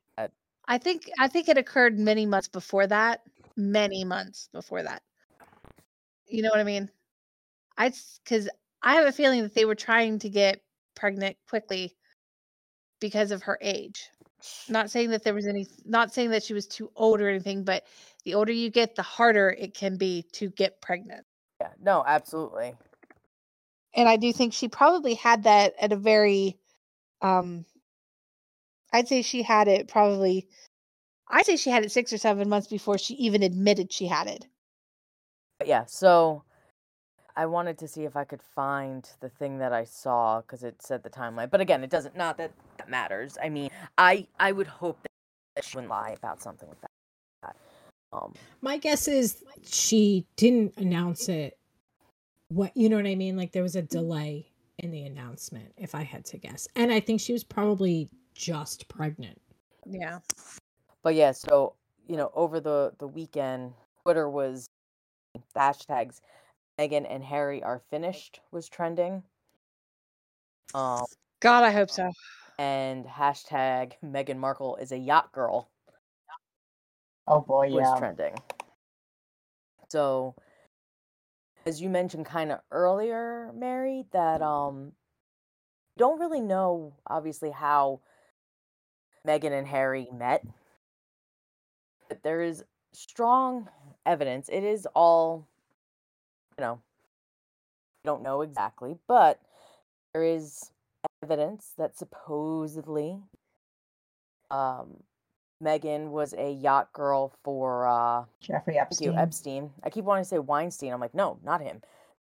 S1: I think I think it occurred many months before that. Many months before that. You know what I mean? I because I have a feeling that they were trying to get pregnant quickly because of her age. Not saying that there was any not saying that she was too old or anything, but the older you get, the harder it can be to get pregnant.
S2: yeah, no, absolutely.
S1: And I do think she probably had that at a very um I'd say she had it probably I'd say she had it 6 or 7 months before she even admitted she had it.
S2: Yeah, so I wanted to see if I could find the thing that I saw because it said the timeline. But again, it doesn't. Not that that matters. I mean, I I would hope that she wouldn't lie about something like that. Um,
S5: My guess is she didn't announce it. What you know what I mean? Like there was a delay in the announcement, if I had to guess. And I think she was probably just pregnant.
S1: Yeah.
S2: but yeah, so you know, over the the weekend, Twitter was hashtags Meghan and Harry are finished was trending. Um,
S1: God, I hope so.
S2: and hashtag Meghan Markle is a yacht girl
S3: Oh boy,
S2: was
S3: yeah.
S2: trending. So, as you mentioned kind of earlier, Mary, that um, don't really know obviously how Meghan and Harry met, but there is strong evidence. It is all, you know, I don't know exactly, but there is evidence that supposedly um Meghan was a yacht girl for uh
S3: Jeffrey Epstein.
S2: Epstein. I keep wanting to say Weinstein. I'm like, no, not him.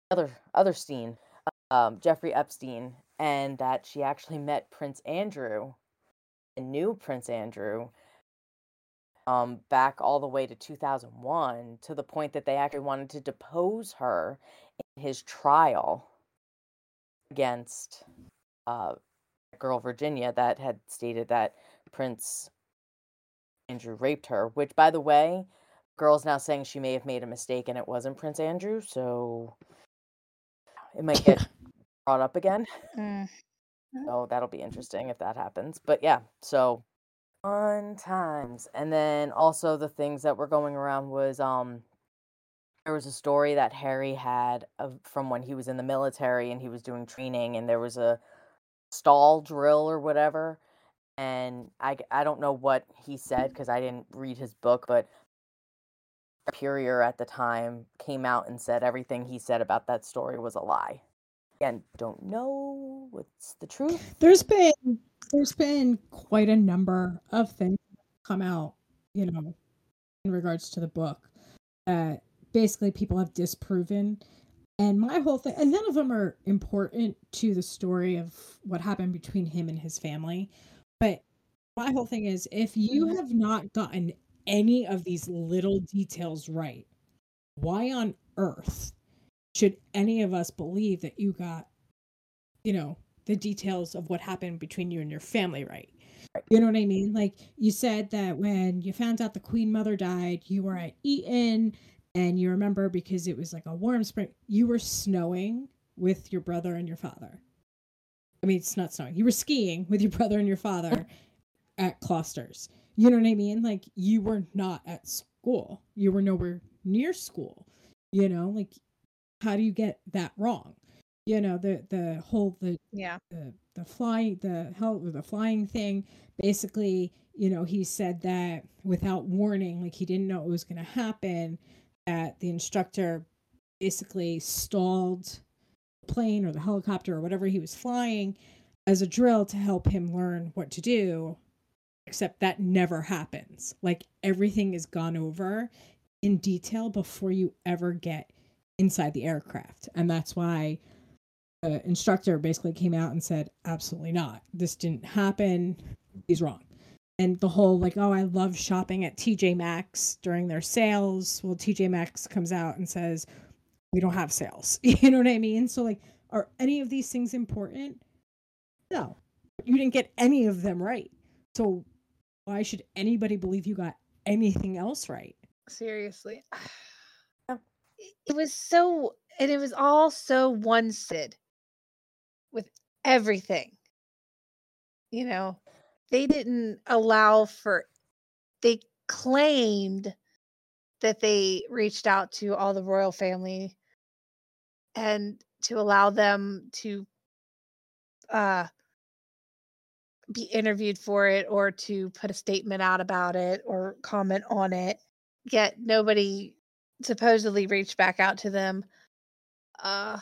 S2: Other other Steen. Um, Jeffrey Epstein, and that she actually met Prince Andrew and knew Prince Andrew um back all the way to 2001 to the point that they actually wanted to depose her in his trial against uh girl Virginia that had stated that Prince Andrew raped her, which by the way, girl's now saying she may have made a mistake and it wasn't Prince Andrew, so it might get brought up again.
S1: Mm.
S2: So that'll be interesting if that happens. But yeah, so Fun times. And then also the things that were going around was um there was a story that Harry had of, from when he was in the military and he was doing training and there was a stall drill or whatever and I I don't know what he said because I didn't read his book but superior at the time came out and said everything he said about that story was a lie. Again, don't know what's the truth.
S5: There's been there's been quite a number of things come out, you know, in regards to the book that basically people have disproven. And my whole thing, and none of them are important to the story of what happened between him and his family. But my whole thing is if you mm-hmm. have not gotten any of these little details right, why on earth should any of us believe that you got, you know, the details of what happened between you and your family right? You know what I mean? Like you said that when you found out the queen mother died, you were at Eton and you remember because it was like a warm spring, you were snowing with your brother and your father. I mean, it's not snowing. You were skiing with your brother and your father at Klosters. You know what I mean? Like you were not at school. You were nowhere near school. You know, like how do you get that wrong? You know, the the whole the
S1: Yeah.
S5: the the fly the hell the flying thing basically you know he said that without warning like he didn't know it was going to happen that the instructor basically stalled the plane or the helicopter or whatever he was flying as a drill to help him learn what to do except that never happens like everything is gone over in detail before you ever get inside the aircraft and that's why the instructor basically came out and said, absolutely not. This didn't happen. He's wrong. And the whole like, oh, I love shopping at TJ Maxx during their sales. Well, TJ Maxx comes out and says, we don't have sales. You know what I mean? So, like, are any of these things important? No. You didn't get any of them right. So, why should anybody believe you got anything else right?
S1: Seriously. It was so and it was all so one sid with everything. You know, they didn't allow for they claimed that they reached out to all the royal family and to allow them to uh be interviewed for it or to put a statement out about it or comment on it yet nobody supposedly reached back out to them. Uh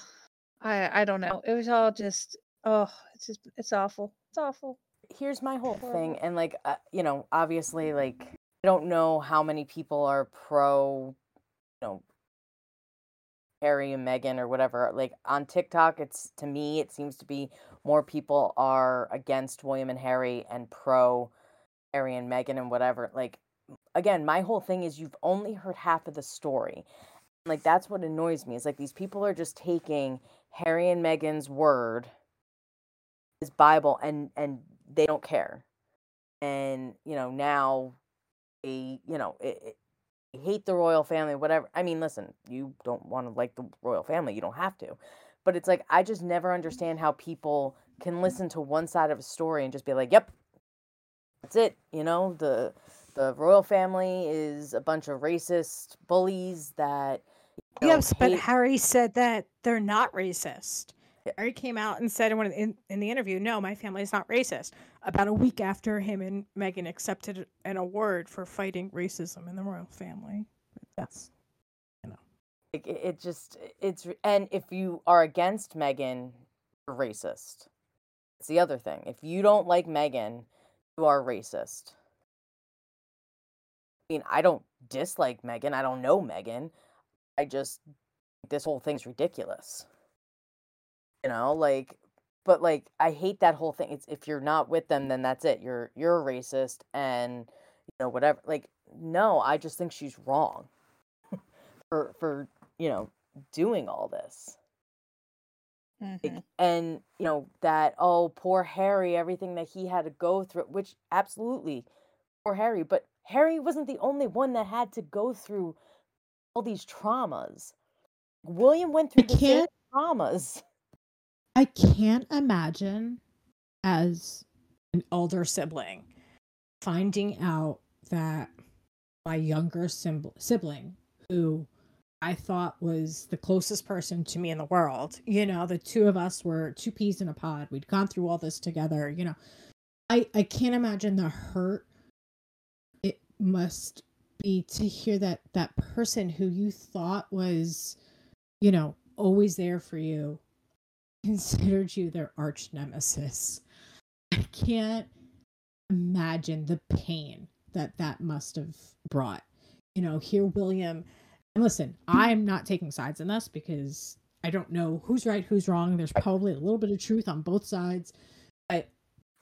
S1: i i don't know. It was all just oh it's just it's awful. It's awful.
S2: Here's my whole thing and like uh, you know obviously like i don't know how many people are pro you know harry and Meghan or whatever. Like on tiktok it's to me it seems to be more people are against william and harry and pro harry and Meghan and whatever. Like again my whole thing is you've only heard half of the story. Like that's what annoys me is like these people are just taking harry and Meghan's word his bible and and they don't care. And you know now they you know it, it, hate the royal family whatever. I mean listen you don't want to like the royal family you don't have to. But it's like i just never understand how people can listen to one side of a story and just be like yep that's it you know the the royal family is a bunch of racist bullies that you know,
S6: Yes, but Harry said that they're not racist.
S2: Yeah.
S6: Harry came out and said in, one in, in the interview, "No, my family is not racist." About a week after him and Meghan accepted an award for fighting racism in the royal family.
S2: Yes.
S6: You know.
S2: It, it just it's and if you are against Meghan, you're racist. It's the other thing. If you don't like Meghan, you are racist. I mean, I don't dislike Meghan. I don't know Meghan. I just this whole thing's ridiculous. You know, like but like I hate that whole thing. It's if you're not with them, then that's it. You're you're a racist and you know whatever. Like no, I just think she's wrong for for you know doing all this Like,
S1: Mhm.
S2: and you know that oh poor harry everything that he had to go through which absolutely poor harry but harry wasn't the only one that had to go through all these traumas william went
S5: I
S2: through the same traumas
S5: I can't imagine as
S6: An older sibling
S5: finding out that my younger sibl- sibling, who I thought was the closest person to me in the world, you know, the two of us were two peas in a pod. We'd gone through all this together, you know. I I can't imagine the hurt must be to hear that that person who you thought was, you know, always there for you considered you their arch nemesis. I can't imagine the pain that that must have brought. You know, here William, and listen, I'm not taking sides in this because I don't know who's right, who's wrong. There's probably a little bit of truth on both sides. But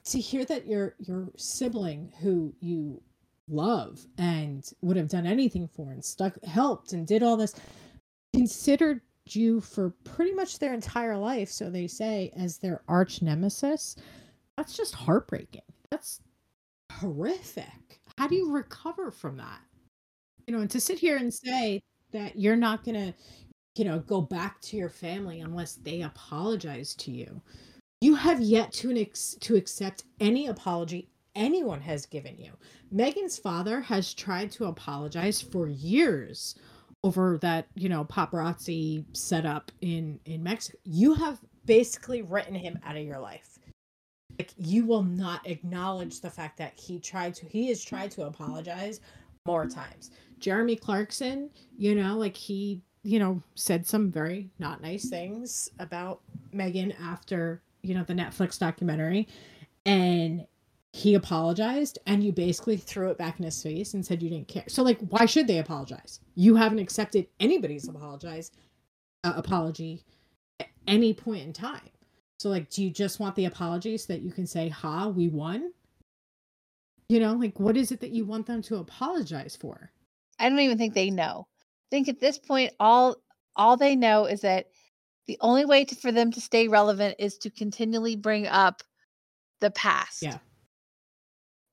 S5: to hear that your your sibling who you love and would have done anything for and stuck helped and did all this considered you for pretty much their entire life so they say as their arch nemesis that's just heartbreaking. That's horrific. How do you recover from that? You know and to sit here and say that you're not going to you know go back to your family unless they apologize to you. You have yet to ex- to accept any apology anyone has given you. Meghan's father has tried to apologize for years over that you know paparazzi setup in in mexico. You have basically written him out of your life. Like you will not acknowledge the fact that he tried to he has tried to apologize more times. Jeremy clarkson you know like he you know said some very not nice things about meghan after you know the netflix documentary. And he apologized and you basically threw it back in his face and said you didn't care. So like why should they apologize? You haven't accepted anybody's apologize uh, apology at any point in time. So like do you just want the apologies so that you can say ha we won you know like what is it that you want them to apologize for?
S1: I don't even think they know. I think at this point, all all they know is that the only way to, for them to stay relevant is to continually bring up the past.
S5: yeah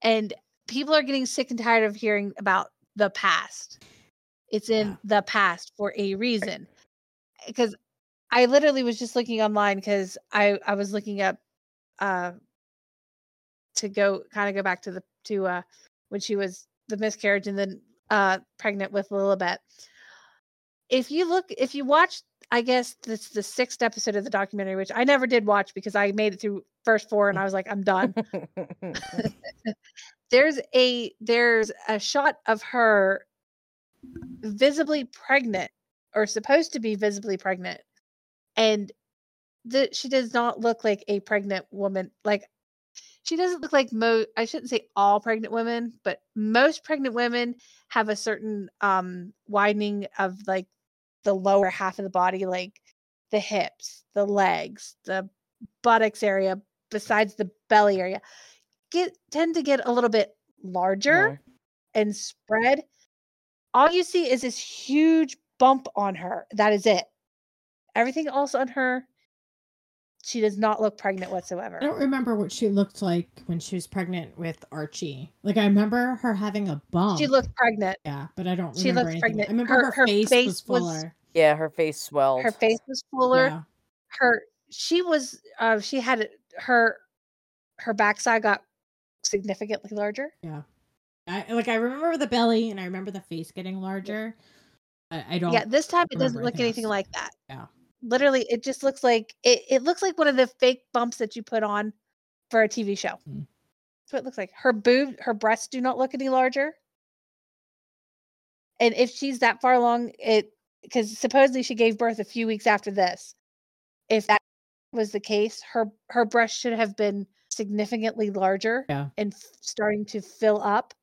S1: And people are getting sick and tired of hearing about the past. It's in
S5: Yeah.
S1: the past for a reason. Because I literally was just looking online because I I was looking up uh to go kind of go back to the to uh when she was the miscarriage and then uh pregnant with Lilibet. If you look if you watch I guess this the sixth episode of the documentary, which I never did watch because I made it through first four and I was like, I'm done. there's a there's a shot of her visibly pregnant or supposed to be visibly pregnant and the, she does not look like a pregnant woman like she doesn't look like mo i shouldn't say all pregnant women but most pregnant women have a certain um widening of like the lower half of the body like the hips the legs the buttocks area besides the belly area get tend to get a little bit larger and spread. All you see is this huge bump on her. That is it. Everything else on her she does not look pregnant whatsoever
S5: I don't remember what she looked like when she was pregnant with Archie. Like I remember her having a bump.
S1: she looked pregnant
S5: yeah, but I don't
S1: she
S5: remember
S1: looked
S5: anything.
S1: pregnant.
S5: I remember
S1: Her-
S5: her,
S1: her
S5: face,
S1: face
S5: was
S1: was-
S5: fuller.
S2: yeah, her face swelled.
S1: her face was fuller
S5: Yeah.
S1: her she was uh she had her her backside got significantly larger Yeah,
S5: I like I remember the belly and I remember the face getting larger. I, I don't
S1: yeah this time it doesn't look
S5: anything
S1: anything
S5: else.
S1: like that
S5: Yeah.
S1: Literally it just looks like it, it looks like one of the fake bumps that you put on for a tv show
S5: Mm.
S1: that's what it looks like her boob her breasts do not look any larger and if she's that far along it because supposedly she gave birth a few weeks after this if that was the case her her breast should have been significantly larger
S5: Yeah.
S1: and f- starting to fill up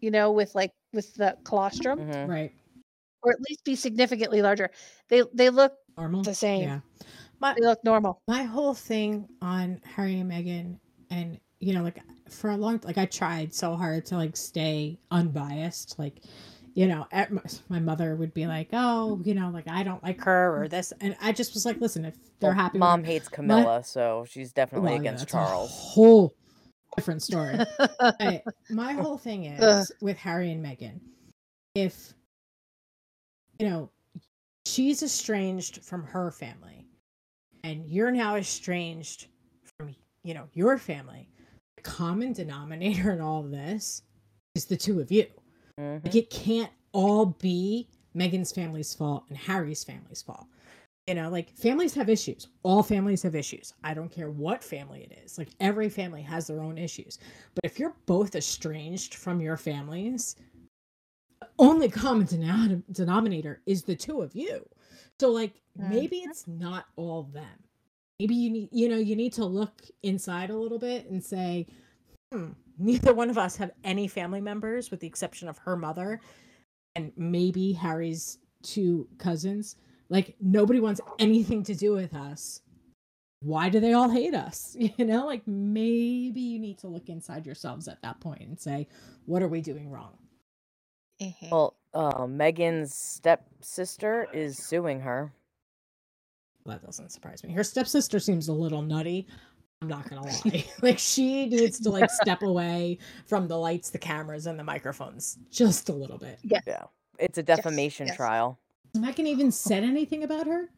S1: you know with like with the colostrum
S2: Mhm.
S5: right.
S1: or at least be significantly larger they they look
S5: Normal.
S1: the same.
S5: Yeah. My
S1: they look normal
S5: my whole thing on Harry and Meghan and you know like for a long like I tried so hard to like stay unbiased like you know at my, my mother would be like oh you know like I don't like her or this and I just was like listen if they're
S2: Well,
S5: happy
S2: Mom
S5: her-
S2: hates Camilla, so she's definitely
S5: Well,
S2: against
S5: that's a
S2: Charles.
S5: whole different story I- my whole thing is
S1: Ugh.
S5: with Harry and Meghan, if you know she's estranged from her family, and you're now estranged from you know your family, the common denominator in all of this
S7: is the two of you.
S2: Mhm.
S7: Like it can't all be Meghan's family's fault and Harry's family's fault. You know, like families have issues. All families have issues. I don't care what family it is. Like every family has their own issues. But if you're both estranged from your families, only common denom- denominator is the two of you. So like maybe it's not all them. Maybe you need you know, you need to look inside a little bit and say,
S5: Hmm. Neither one of us have any family members, with the exception of her mother.
S7: and maybe Harry's two cousins. Like nobody wants anything to do with us. Why do they all hate us? You know, like maybe you need to look inside yourselves at that point and say, what are we doing wrong?
S1: Mhm.
S2: Well, uh, Meghan's stepsister is suing her.
S7: Well, that doesn't surprise me. Her stepsister seems a little nutty. I'm not gonna lie. like she needs to like step away from the lights, the cameras, and the microphones just a little bit.
S2: Yeah. It's a defamation
S1: yes.
S2: trial.
S7: Has Meghan even said anything about her?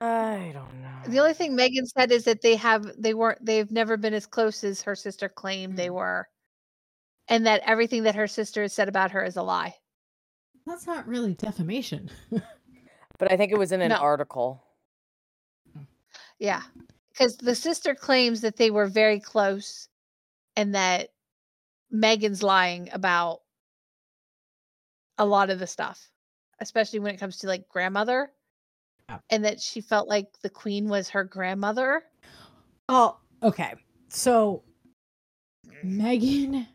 S2: I don't know.
S1: The only thing Meghan said is that they have they weren't they've never been as close as her sister claimed they were. And that everything that her sister has said about her is a lie.
S7: That's not really defamation.
S2: But I think it was in an
S1: No.
S2: article.
S1: Yeah. Because the sister claims that they were very close and that Meghan's lying about a lot of the stuff, especially when it comes to like grandmother.
S7: Yeah.
S1: And that she felt like the queen was her grandmother.
S7: Oh, okay. So Meghan,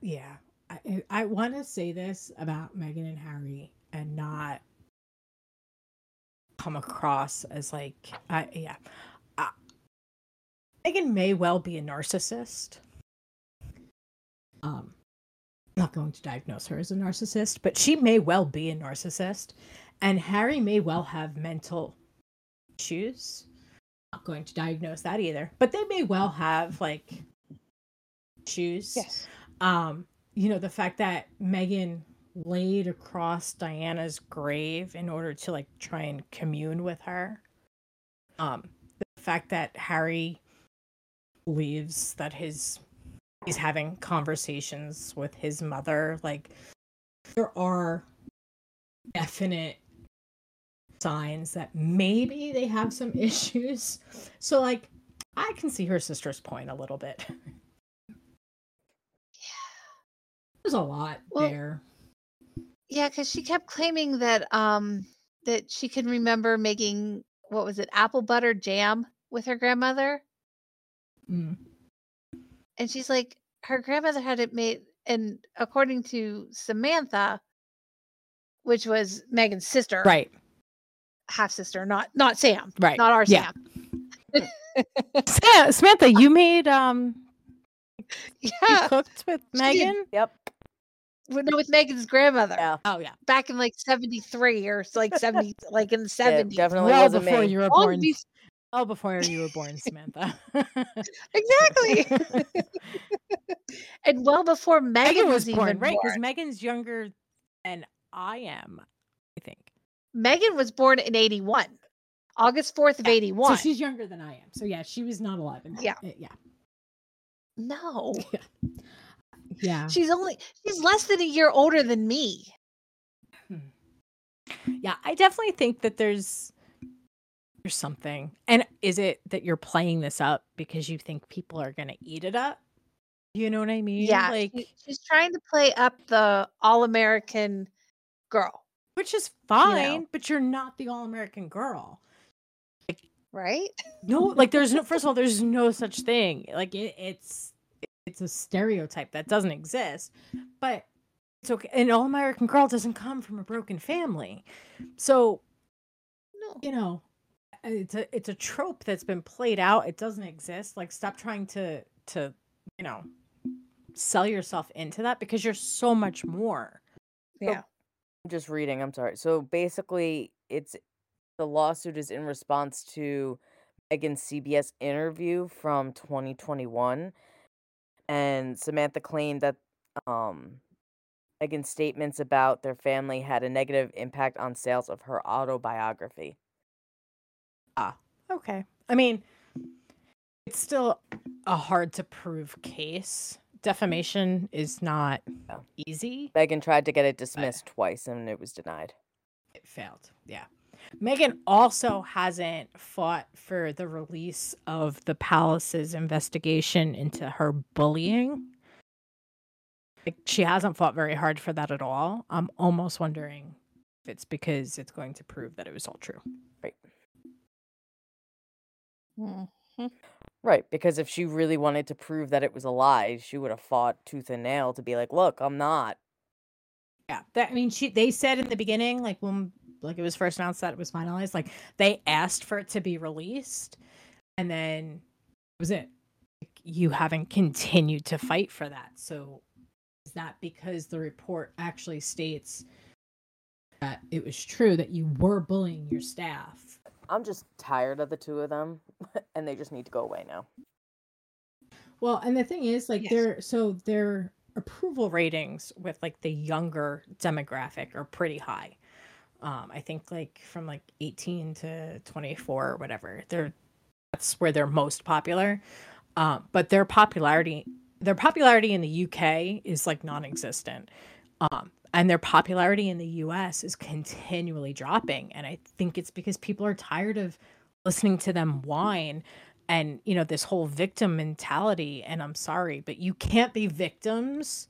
S7: yeah, I I want to say this about Meghan and Harry and not
S5: come across as like I yeah. Uh, Meghan may well be a narcissist.
S7: um
S5: I'm not going to diagnose her as a narcissist, but she may well be a narcissist. And Harry may well have mental issues. Not going to diagnose that either. But they may well have like issues. Um, you know, the fact that Meghan laid across Diana's grave in order to like try and commune with her. Um, the fact that Harry believes that his he's having conversations with his mother, like
S7: there are definite signs that maybe they have some issues.
S5: so like I can see her sister's point a little bit.
S7: There's a lot
S1: Well-
S7: there.
S1: Yeah, because she kept claiming that um that she can remember making what was it, apple butter jam with her grandmother.
S7: Mm.
S1: And she's like, her grandmother had it made, and according to Samantha, which was Meghan's sister,
S5: Right.
S1: half sister, not not Sam,
S5: Right.
S1: not our
S5: Yeah.
S1: Sam.
S5: Samantha, you made um yeah, you
S1: Yeah,
S5: cooked with Meghan?
S2: Yep.
S1: With- no, with Meghan's grandmother
S2: Yeah.
S5: Oh yeah.
S1: back in like '73 or like '70, like in the
S2: Yeah,
S1: '70s.
S2: definitely
S5: well
S2: wasn't
S5: before
S2: me.
S5: you were
S1: Long
S5: born.
S1: bef-
S5: Oh, before you were born, Samantha.
S1: exactly, and well before Meghan,
S5: Meghan was
S1: was,
S5: born,
S1: even
S5: right? Because. Meghan's younger than I am, I think.
S1: Meghan was born in '81, August 4th of
S7: Yeah,
S1: '81.
S7: So she's younger than I am. So yeah, she was not alive. in-
S1: Yeah.
S7: uh, Yeah.
S1: no,
S7: Yeah.
S1: She's only she's less than a year older than me. Hmm.
S5: Yeah, I definitely think that there's there's something. And is it that you're playing this up because you think people are gonna eat it up? You know what I mean?
S1: Yeah,
S5: Like
S1: she- she's trying to play up the all-American girl,
S5: which is fine, but you're not the all American girl.
S1: right?
S5: No, like there's no first of all, there's no such thing. Like it, it's it's a stereotype that doesn't exist. But it's okay. An all American girl doesn't come from a broken family. So
S1: No,
S5: you know it's a it's a trope that's been played out it doesn't exist like stop trying to to you know sell yourself into that because you're so much more
S1: yeah,
S2: I'm just reading. I'm sorry. So basically, it's the lawsuit is in response to Meghan's CBS interview from 2021, and Samantha claimed that um, Meghan's statements about their family had a negative impact on sales of her autobiography.
S5: Ah, okay i mean it's still a hard to prove case defamation is not
S2: No.
S5: easy.
S2: Meghan tried to get it dismissed twice and it was denied.
S5: It failed. Yeah. Meghan also hasn't fought for the release of the palace's investigation into her bullying. Like, she hasn't fought very hard for that at all. I'm almost wondering if it's because it's going to prove that it was all true.
S2: Right.
S1: Mm-hmm.
S2: Right, because if she really wanted to prove that it was a lie, she would have fought tooth and nail to be like, "Look, I'm not."
S5: Yeah, that I mean, she they said in the beginning, like when like it was first announced that it was finalized, like they asked for it to be released, and then that was it. Like, you haven't continued to fight for that, so is that because the report actually states that it was true that you were bullying your staff?
S2: I'm just tired of the two of them, and they just need to go away now.
S5: Well, and the thing is, like,
S1: Yes.
S5: their so their approval ratings with like the younger demographic are pretty high. Um, I think like from like 18 to 24 or whatever. They're that's where they're most popular. Um, but their popularity their popularity in the UK is like non-existent. Um, and their popularity in the US is continually dropping. And I think it's because people are tired of listening to them whine and you know this whole victim mentality and i'm sorry but you can't be victims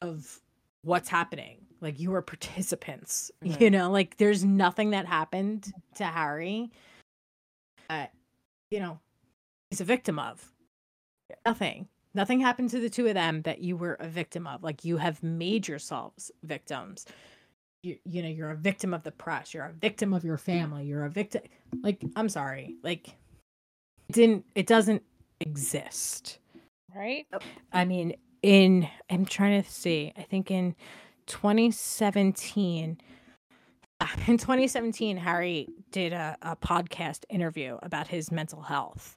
S5: of what's happening like you were participants you know? Like there's nothing that happened to harry that you know he's a victim of.
S2: Yeah.
S5: nothing. Nothing happened to the two of them that you were a victim of. Like you have made yourselves victims. You, you know you're a victim of the press. You're a victim of your family. You're a victim like i'm sorry. Like it didn't it doesn't exist.
S1: Right?
S5: i mean in i'm trying to see. I think in 2017 in 2017 harry did a, a podcast interview about his mental health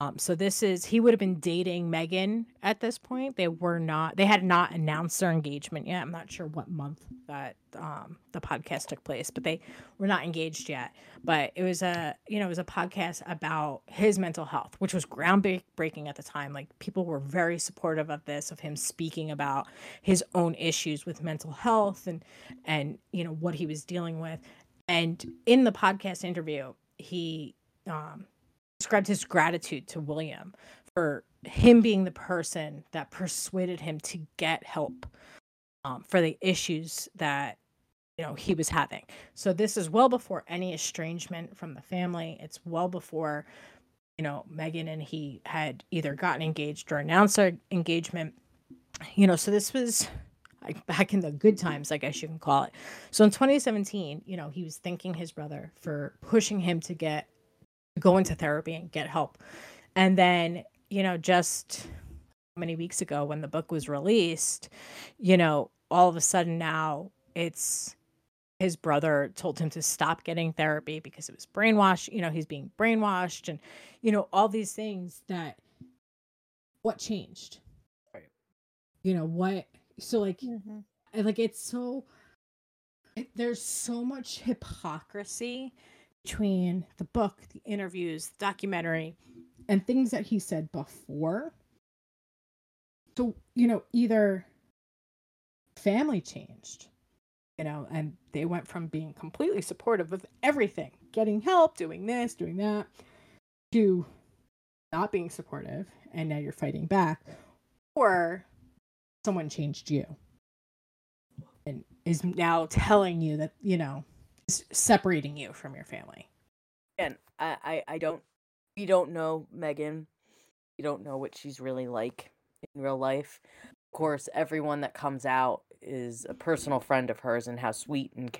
S5: um, so this is he would have been dating Meghan at this point. They were not. They had not announced their engagement yet. I'm not sure what month that um, the podcast took place, but they were not engaged yet. But it was a you know it was a podcast about his mental health, which was groundbreaking at the time. Like people were very supportive of this, of him speaking about his own issues with mental health and and you know what he was dealing with. And in the podcast interview, he um, described his gratitude to William for him being the person that persuaded him to get help um, for the issues that you know he was having. So this is well before any estrangement from the family. It's well before you know Meghan and he had either gotten engaged or announced their engagement. You know, so this was like back in the good times, I guess you can call it. So in 2017, you know, he was thanking his brother for pushing him to get go into therapy and get help. And then, you know, just many weeks ago when the book was released, you know, all of a sudden now it's his brother told him to stop getting therapy because it was brainwashed. You know, he's being brainwashed and, you know, all these things that what changed?
S2: Right.
S5: You know, what so like
S1: Mm-hmm.
S5: like it's so it, there's so much hypocrisy between the book the interviews the documentary and things that he said before. So you know either family changed you know and they went from being completely supportive of everything getting help doing this doing that to not being supportive and now you're fighting back or someone changed you and is now telling you that you know separating you from your family
S2: And I, I, I don't, we don't know Meghan. We don't know what she's really like in real life. Of course, everyone that comes out is a personal friend of hers and how sweet and,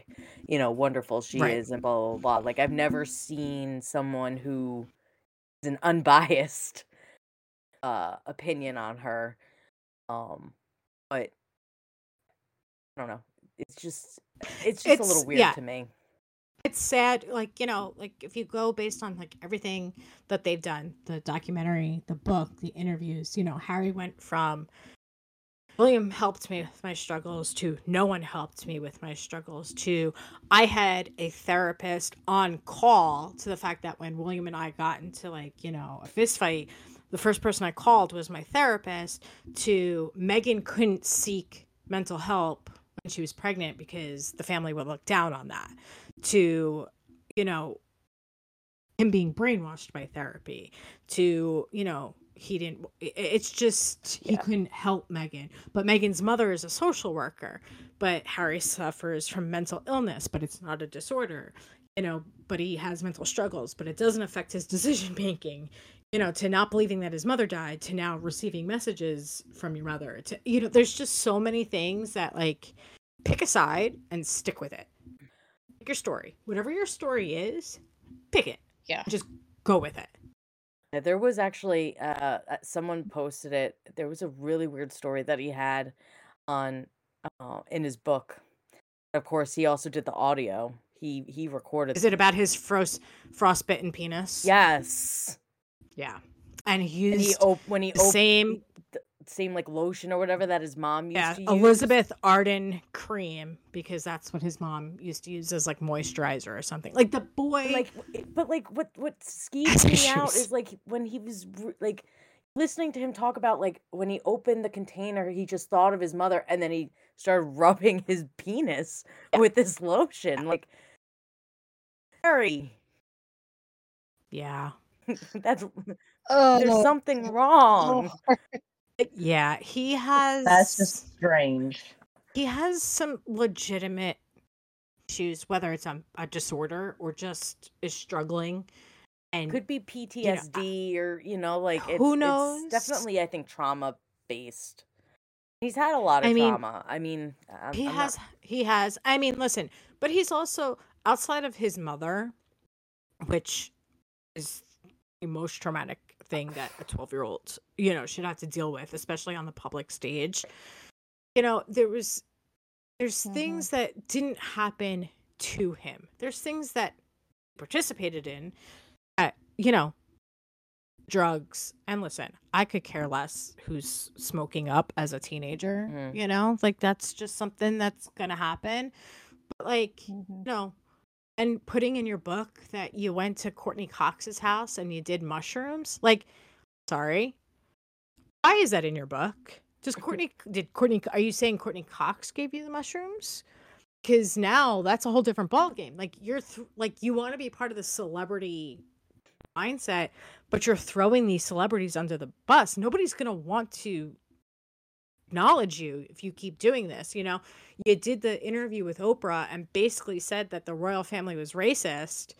S2: you know, wonderful she
S5: Right.
S2: is and blah, blah, blah. Like, I've never seen someone who is an unbiased uh, opinion on her. Um, but I don't know. It's just, it's just a little weird
S5: yeah.
S2: to me.
S5: It's sad like you know like if you go based on like everything that they've done the documentary the book the interviews you know harry went from william helped me with my struggles to no one helped me with my struggles to i had a therapist on call to the fact that when william and i got into like you know a fist fight the first person I called was my therapist to Meghan couldn't seek mental help when she was pregnant because the family would look down on that. To, you know, him being brainwashed by therapy, to, you know, he didn't it's just he
S2: Yeah.
S5: couldn't help Meghan. But Meghan's mother is a social worker, but Harry suffers from mental illness, but it's not a disorder. You know, but he has mental struggles, but it doesn't affect his decision making. You know, to not believing that his mother died, to now receiving messages from your mother. To you know, there's just so many things that like pick a side and stick with it. Pick your story. Whatever your story is, pick it.
S1: Yeah.
S5: Just go with it.
S2: There was actually uh uh, someone posted it. There was a really weird story that he had on uh, in his book. Of course, he also did the audio. He he recorded.
S5: Is it about his frost frostbitten penis?
S2: Yes.
S5: Yeah. And he
S2: And he
S5: used
S2: op- when he
S5: the
S2: opened
S5: same
S2: the same like lotion or whatever that his mom used
S5: yeah,
S2: to use.
S5: Elizabeth Arden cream because that's what his mom used to use as like moisturizer or something. Like the boy
S2: like but like what what
S5: Has
S2: skeeves me out is like when he was like listening to him talk about like when he opened the container he just thought of his mother and then he started rubbing his penis with this lotion like Harry
S5: Yeah.
S2: that's
S1: Oh,
S2: there's something wrong oh,
S5: Yeah. He has
S3: That's just strange.
S5: he has some legitimate issues, whether it's a, a disorder or just is struggling. And
S2: could be PTSD or you know like it's,
S5: Who
S2: it's
S5: knows?
S2: definitely I think trauma based he's had a lot of
S5: I mean,
S2: trauma I mean I'm,
S5: he
S2: I'm not-
S5: has he has i mean listen but he's also outside of his mother which is the most traumatic thing that a 12 year old you know should have to deal with especially on the public stage you know there was there's
S1: Mhm.
S5: things that didn't happen to him there's things that he participated in that you know drugs and listen i could care less who's smoking up as a teenager
S2: Mhm.
S5: you know like that's just something that's gonna happen but like
S1: Mhm.
S5: you know and putting in your book that you went to courteney cox's house and you did mushrooms? Like sorry. Why is that in your book? Does courteney did courteney are you saying courteney cox gave you the mushrooms? Because now that's a whole different ball game like you're th- like you want to be part of the celebrity mindset but you're throwing these celebrities under the bus. Nobody's going to want to acknowledge you if you keep doing this you know? You did the interview with oprah and basically said that the royal family was racist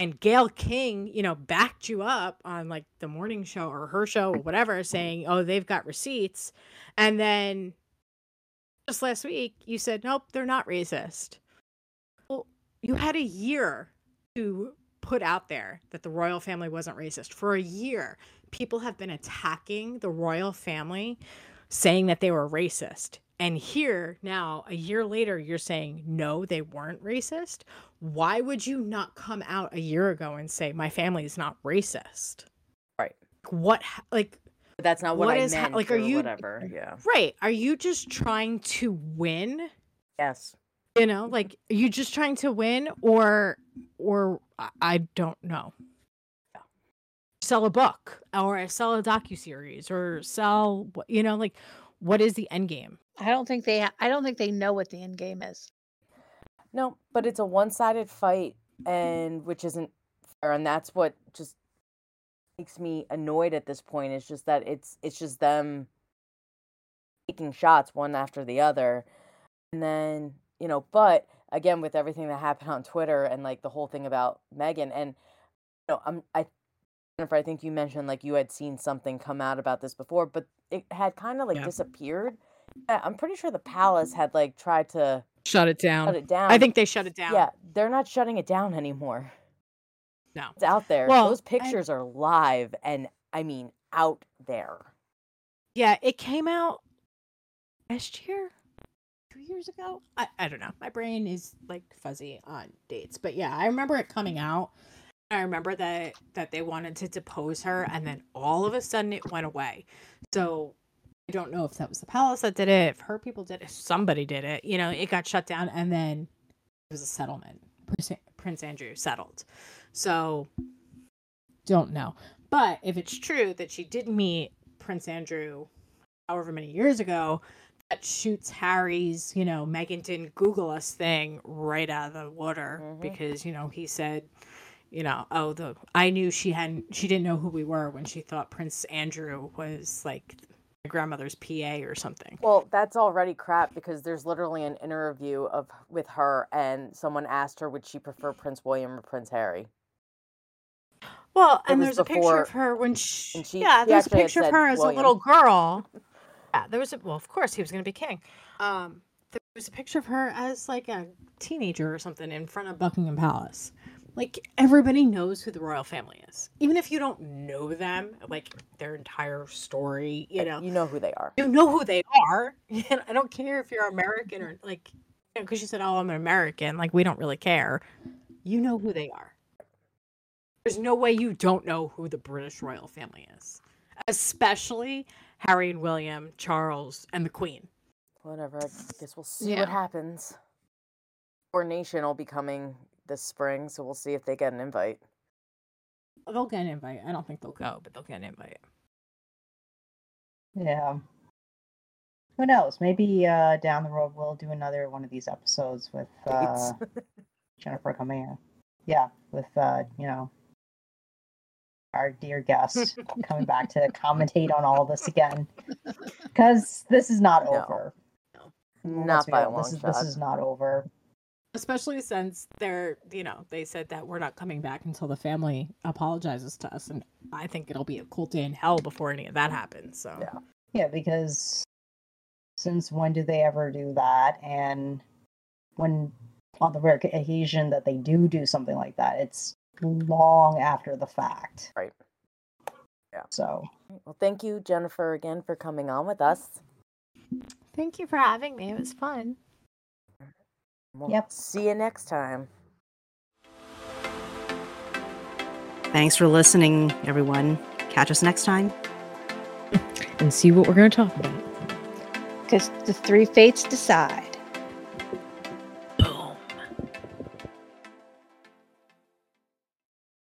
S5: and gail king you know backed you up on like the morning show or her show or whatever saying oh they've got receipts. And then just last week you said nope they're not racist. Well you had a year to put out there that the royal family wasn't racist. For a year people have been attacking the royal family saying that they were racist. And here now a year later you're saying no they weren't racist? Why would you not come out a year ago and say my family is not racist
S2: Right.
S5: what like
S2: but that's not what,
S5: what
S2: I
S5: is
S2: meant
S5: like, are you-
S2: whatever. Yeah.
S5: Right. Are you just trying to win?
S2: Yes.
S5: You know like are you just trying to win or or I- don't know. Sell a book or sell a docu-series or sell you know like what is the end game
S1: I don't think they. I don't think they know what the end game is.
S2: No, but it's a one-sided fight, and which isn't fair, and that's what just makes me annoyed at this point. Is just that it's it's just them taking shots one after the other, and then you know. But again, with everything that happened on Twitter and like the whole thing about Meghan, and you know, I'm I. Jennifer, I think you mentioned like you had seen something come out about this before, but it had kind of like
S5: Yeah.
S2: disappeared. I'm pretty sure the palace had like tried to
S5: shut it down
S2: shut it down.
S5: i think they shut it down
S2: Yeah, they're not shutting it down anymore.
S5: no
S2: It's out there.
S5: Well,
S2: Those
S5: I-
S2: pictures are live and I mean out there.
S5: yeah it came out last year two years ago I, I don't know my brain is like fuzzy on dates but yeah i remember it coming out i remember that that they wanted to depose her and then all of a sudden it went away. So i don't know if that was the palace that did it if her people did it if somebody did it you know it got shut down and then it was a settlement. Prince, prince andrew settled. So don't know. But if it's true that she did meet Prince Andrew however many years ago, that shoots Harry's, you know, Meghan didn't Google us thing right out of the water
S2: Mhm.
S5: because, you know, he said, you know, oh, the I knew she hadn't, she didn't know who we were when she thought Prince Andrew was like my grandmother's PA or something.
S2: Well, that's already crap because there's literally an interview of with her, and someone asked her would she prefer Prince William or Prince Harry.
S5: Well,
S2: It
S5: and there's a picture of her when she,
S2: she-
S5: yeah, there's a picture of her as
S2: William.
S5: a little girl. Yeah, there was a well, of course he was going to be king. Um, there was a picture of her as like a teenager or something in front of Buckingham Palace. Like everybody knows who the royal family is, even if you don't know them, like their entire story. You know,
S2: You know who they are.
S5: you know who they are. And I don't care if you're American or like, you know, because you said, "Oh, I'm an American." Like we don't really care. You know who they are. There's no way you don't know who the British royal family is, especially Harry and William, Charles, and the Queen.
S2: Whatever. I guess we'll see
S1: Yeah.
S2: what happens. Coronation will be coming this spring, so we'll see if they get an invite.
S5: They'll get an invite. I don't think they'll go, but they'll get an invite.
S3: Yeah. Who knows? Maybe uh, down the road we'll do another one of these episodes with uh, Jennifer coming in. Yeah, with uh, you know our dear guest coming back to commentate on all this again. Because this is not
S2: No.
S3: over.
S2: Not by a long
S3: this is,
S2: shot.
S3: This is not over.
S5: Especially since they're, you know, they said that we're not coming back until the family apologizes to us, and I think it'll be a cold day in hell before any of that happens. So
S2: Yeah.
S3: Yeah, because since when do they ever do that? And when on the rare occasion that they do do something like that, it's long after the fact.
S2: Right. Yeah.
S3: So
S2: Well, thank you, Jennifer, again for coming on with us.
S5: thank you for having me. It was fun.
S2: We'll
S3: Yep.
S2: See you next time.
S8: Thanks for listening, everyone. Catch us next time.
S4: And see what we're going to talk about.
S1: Because the three fates decide.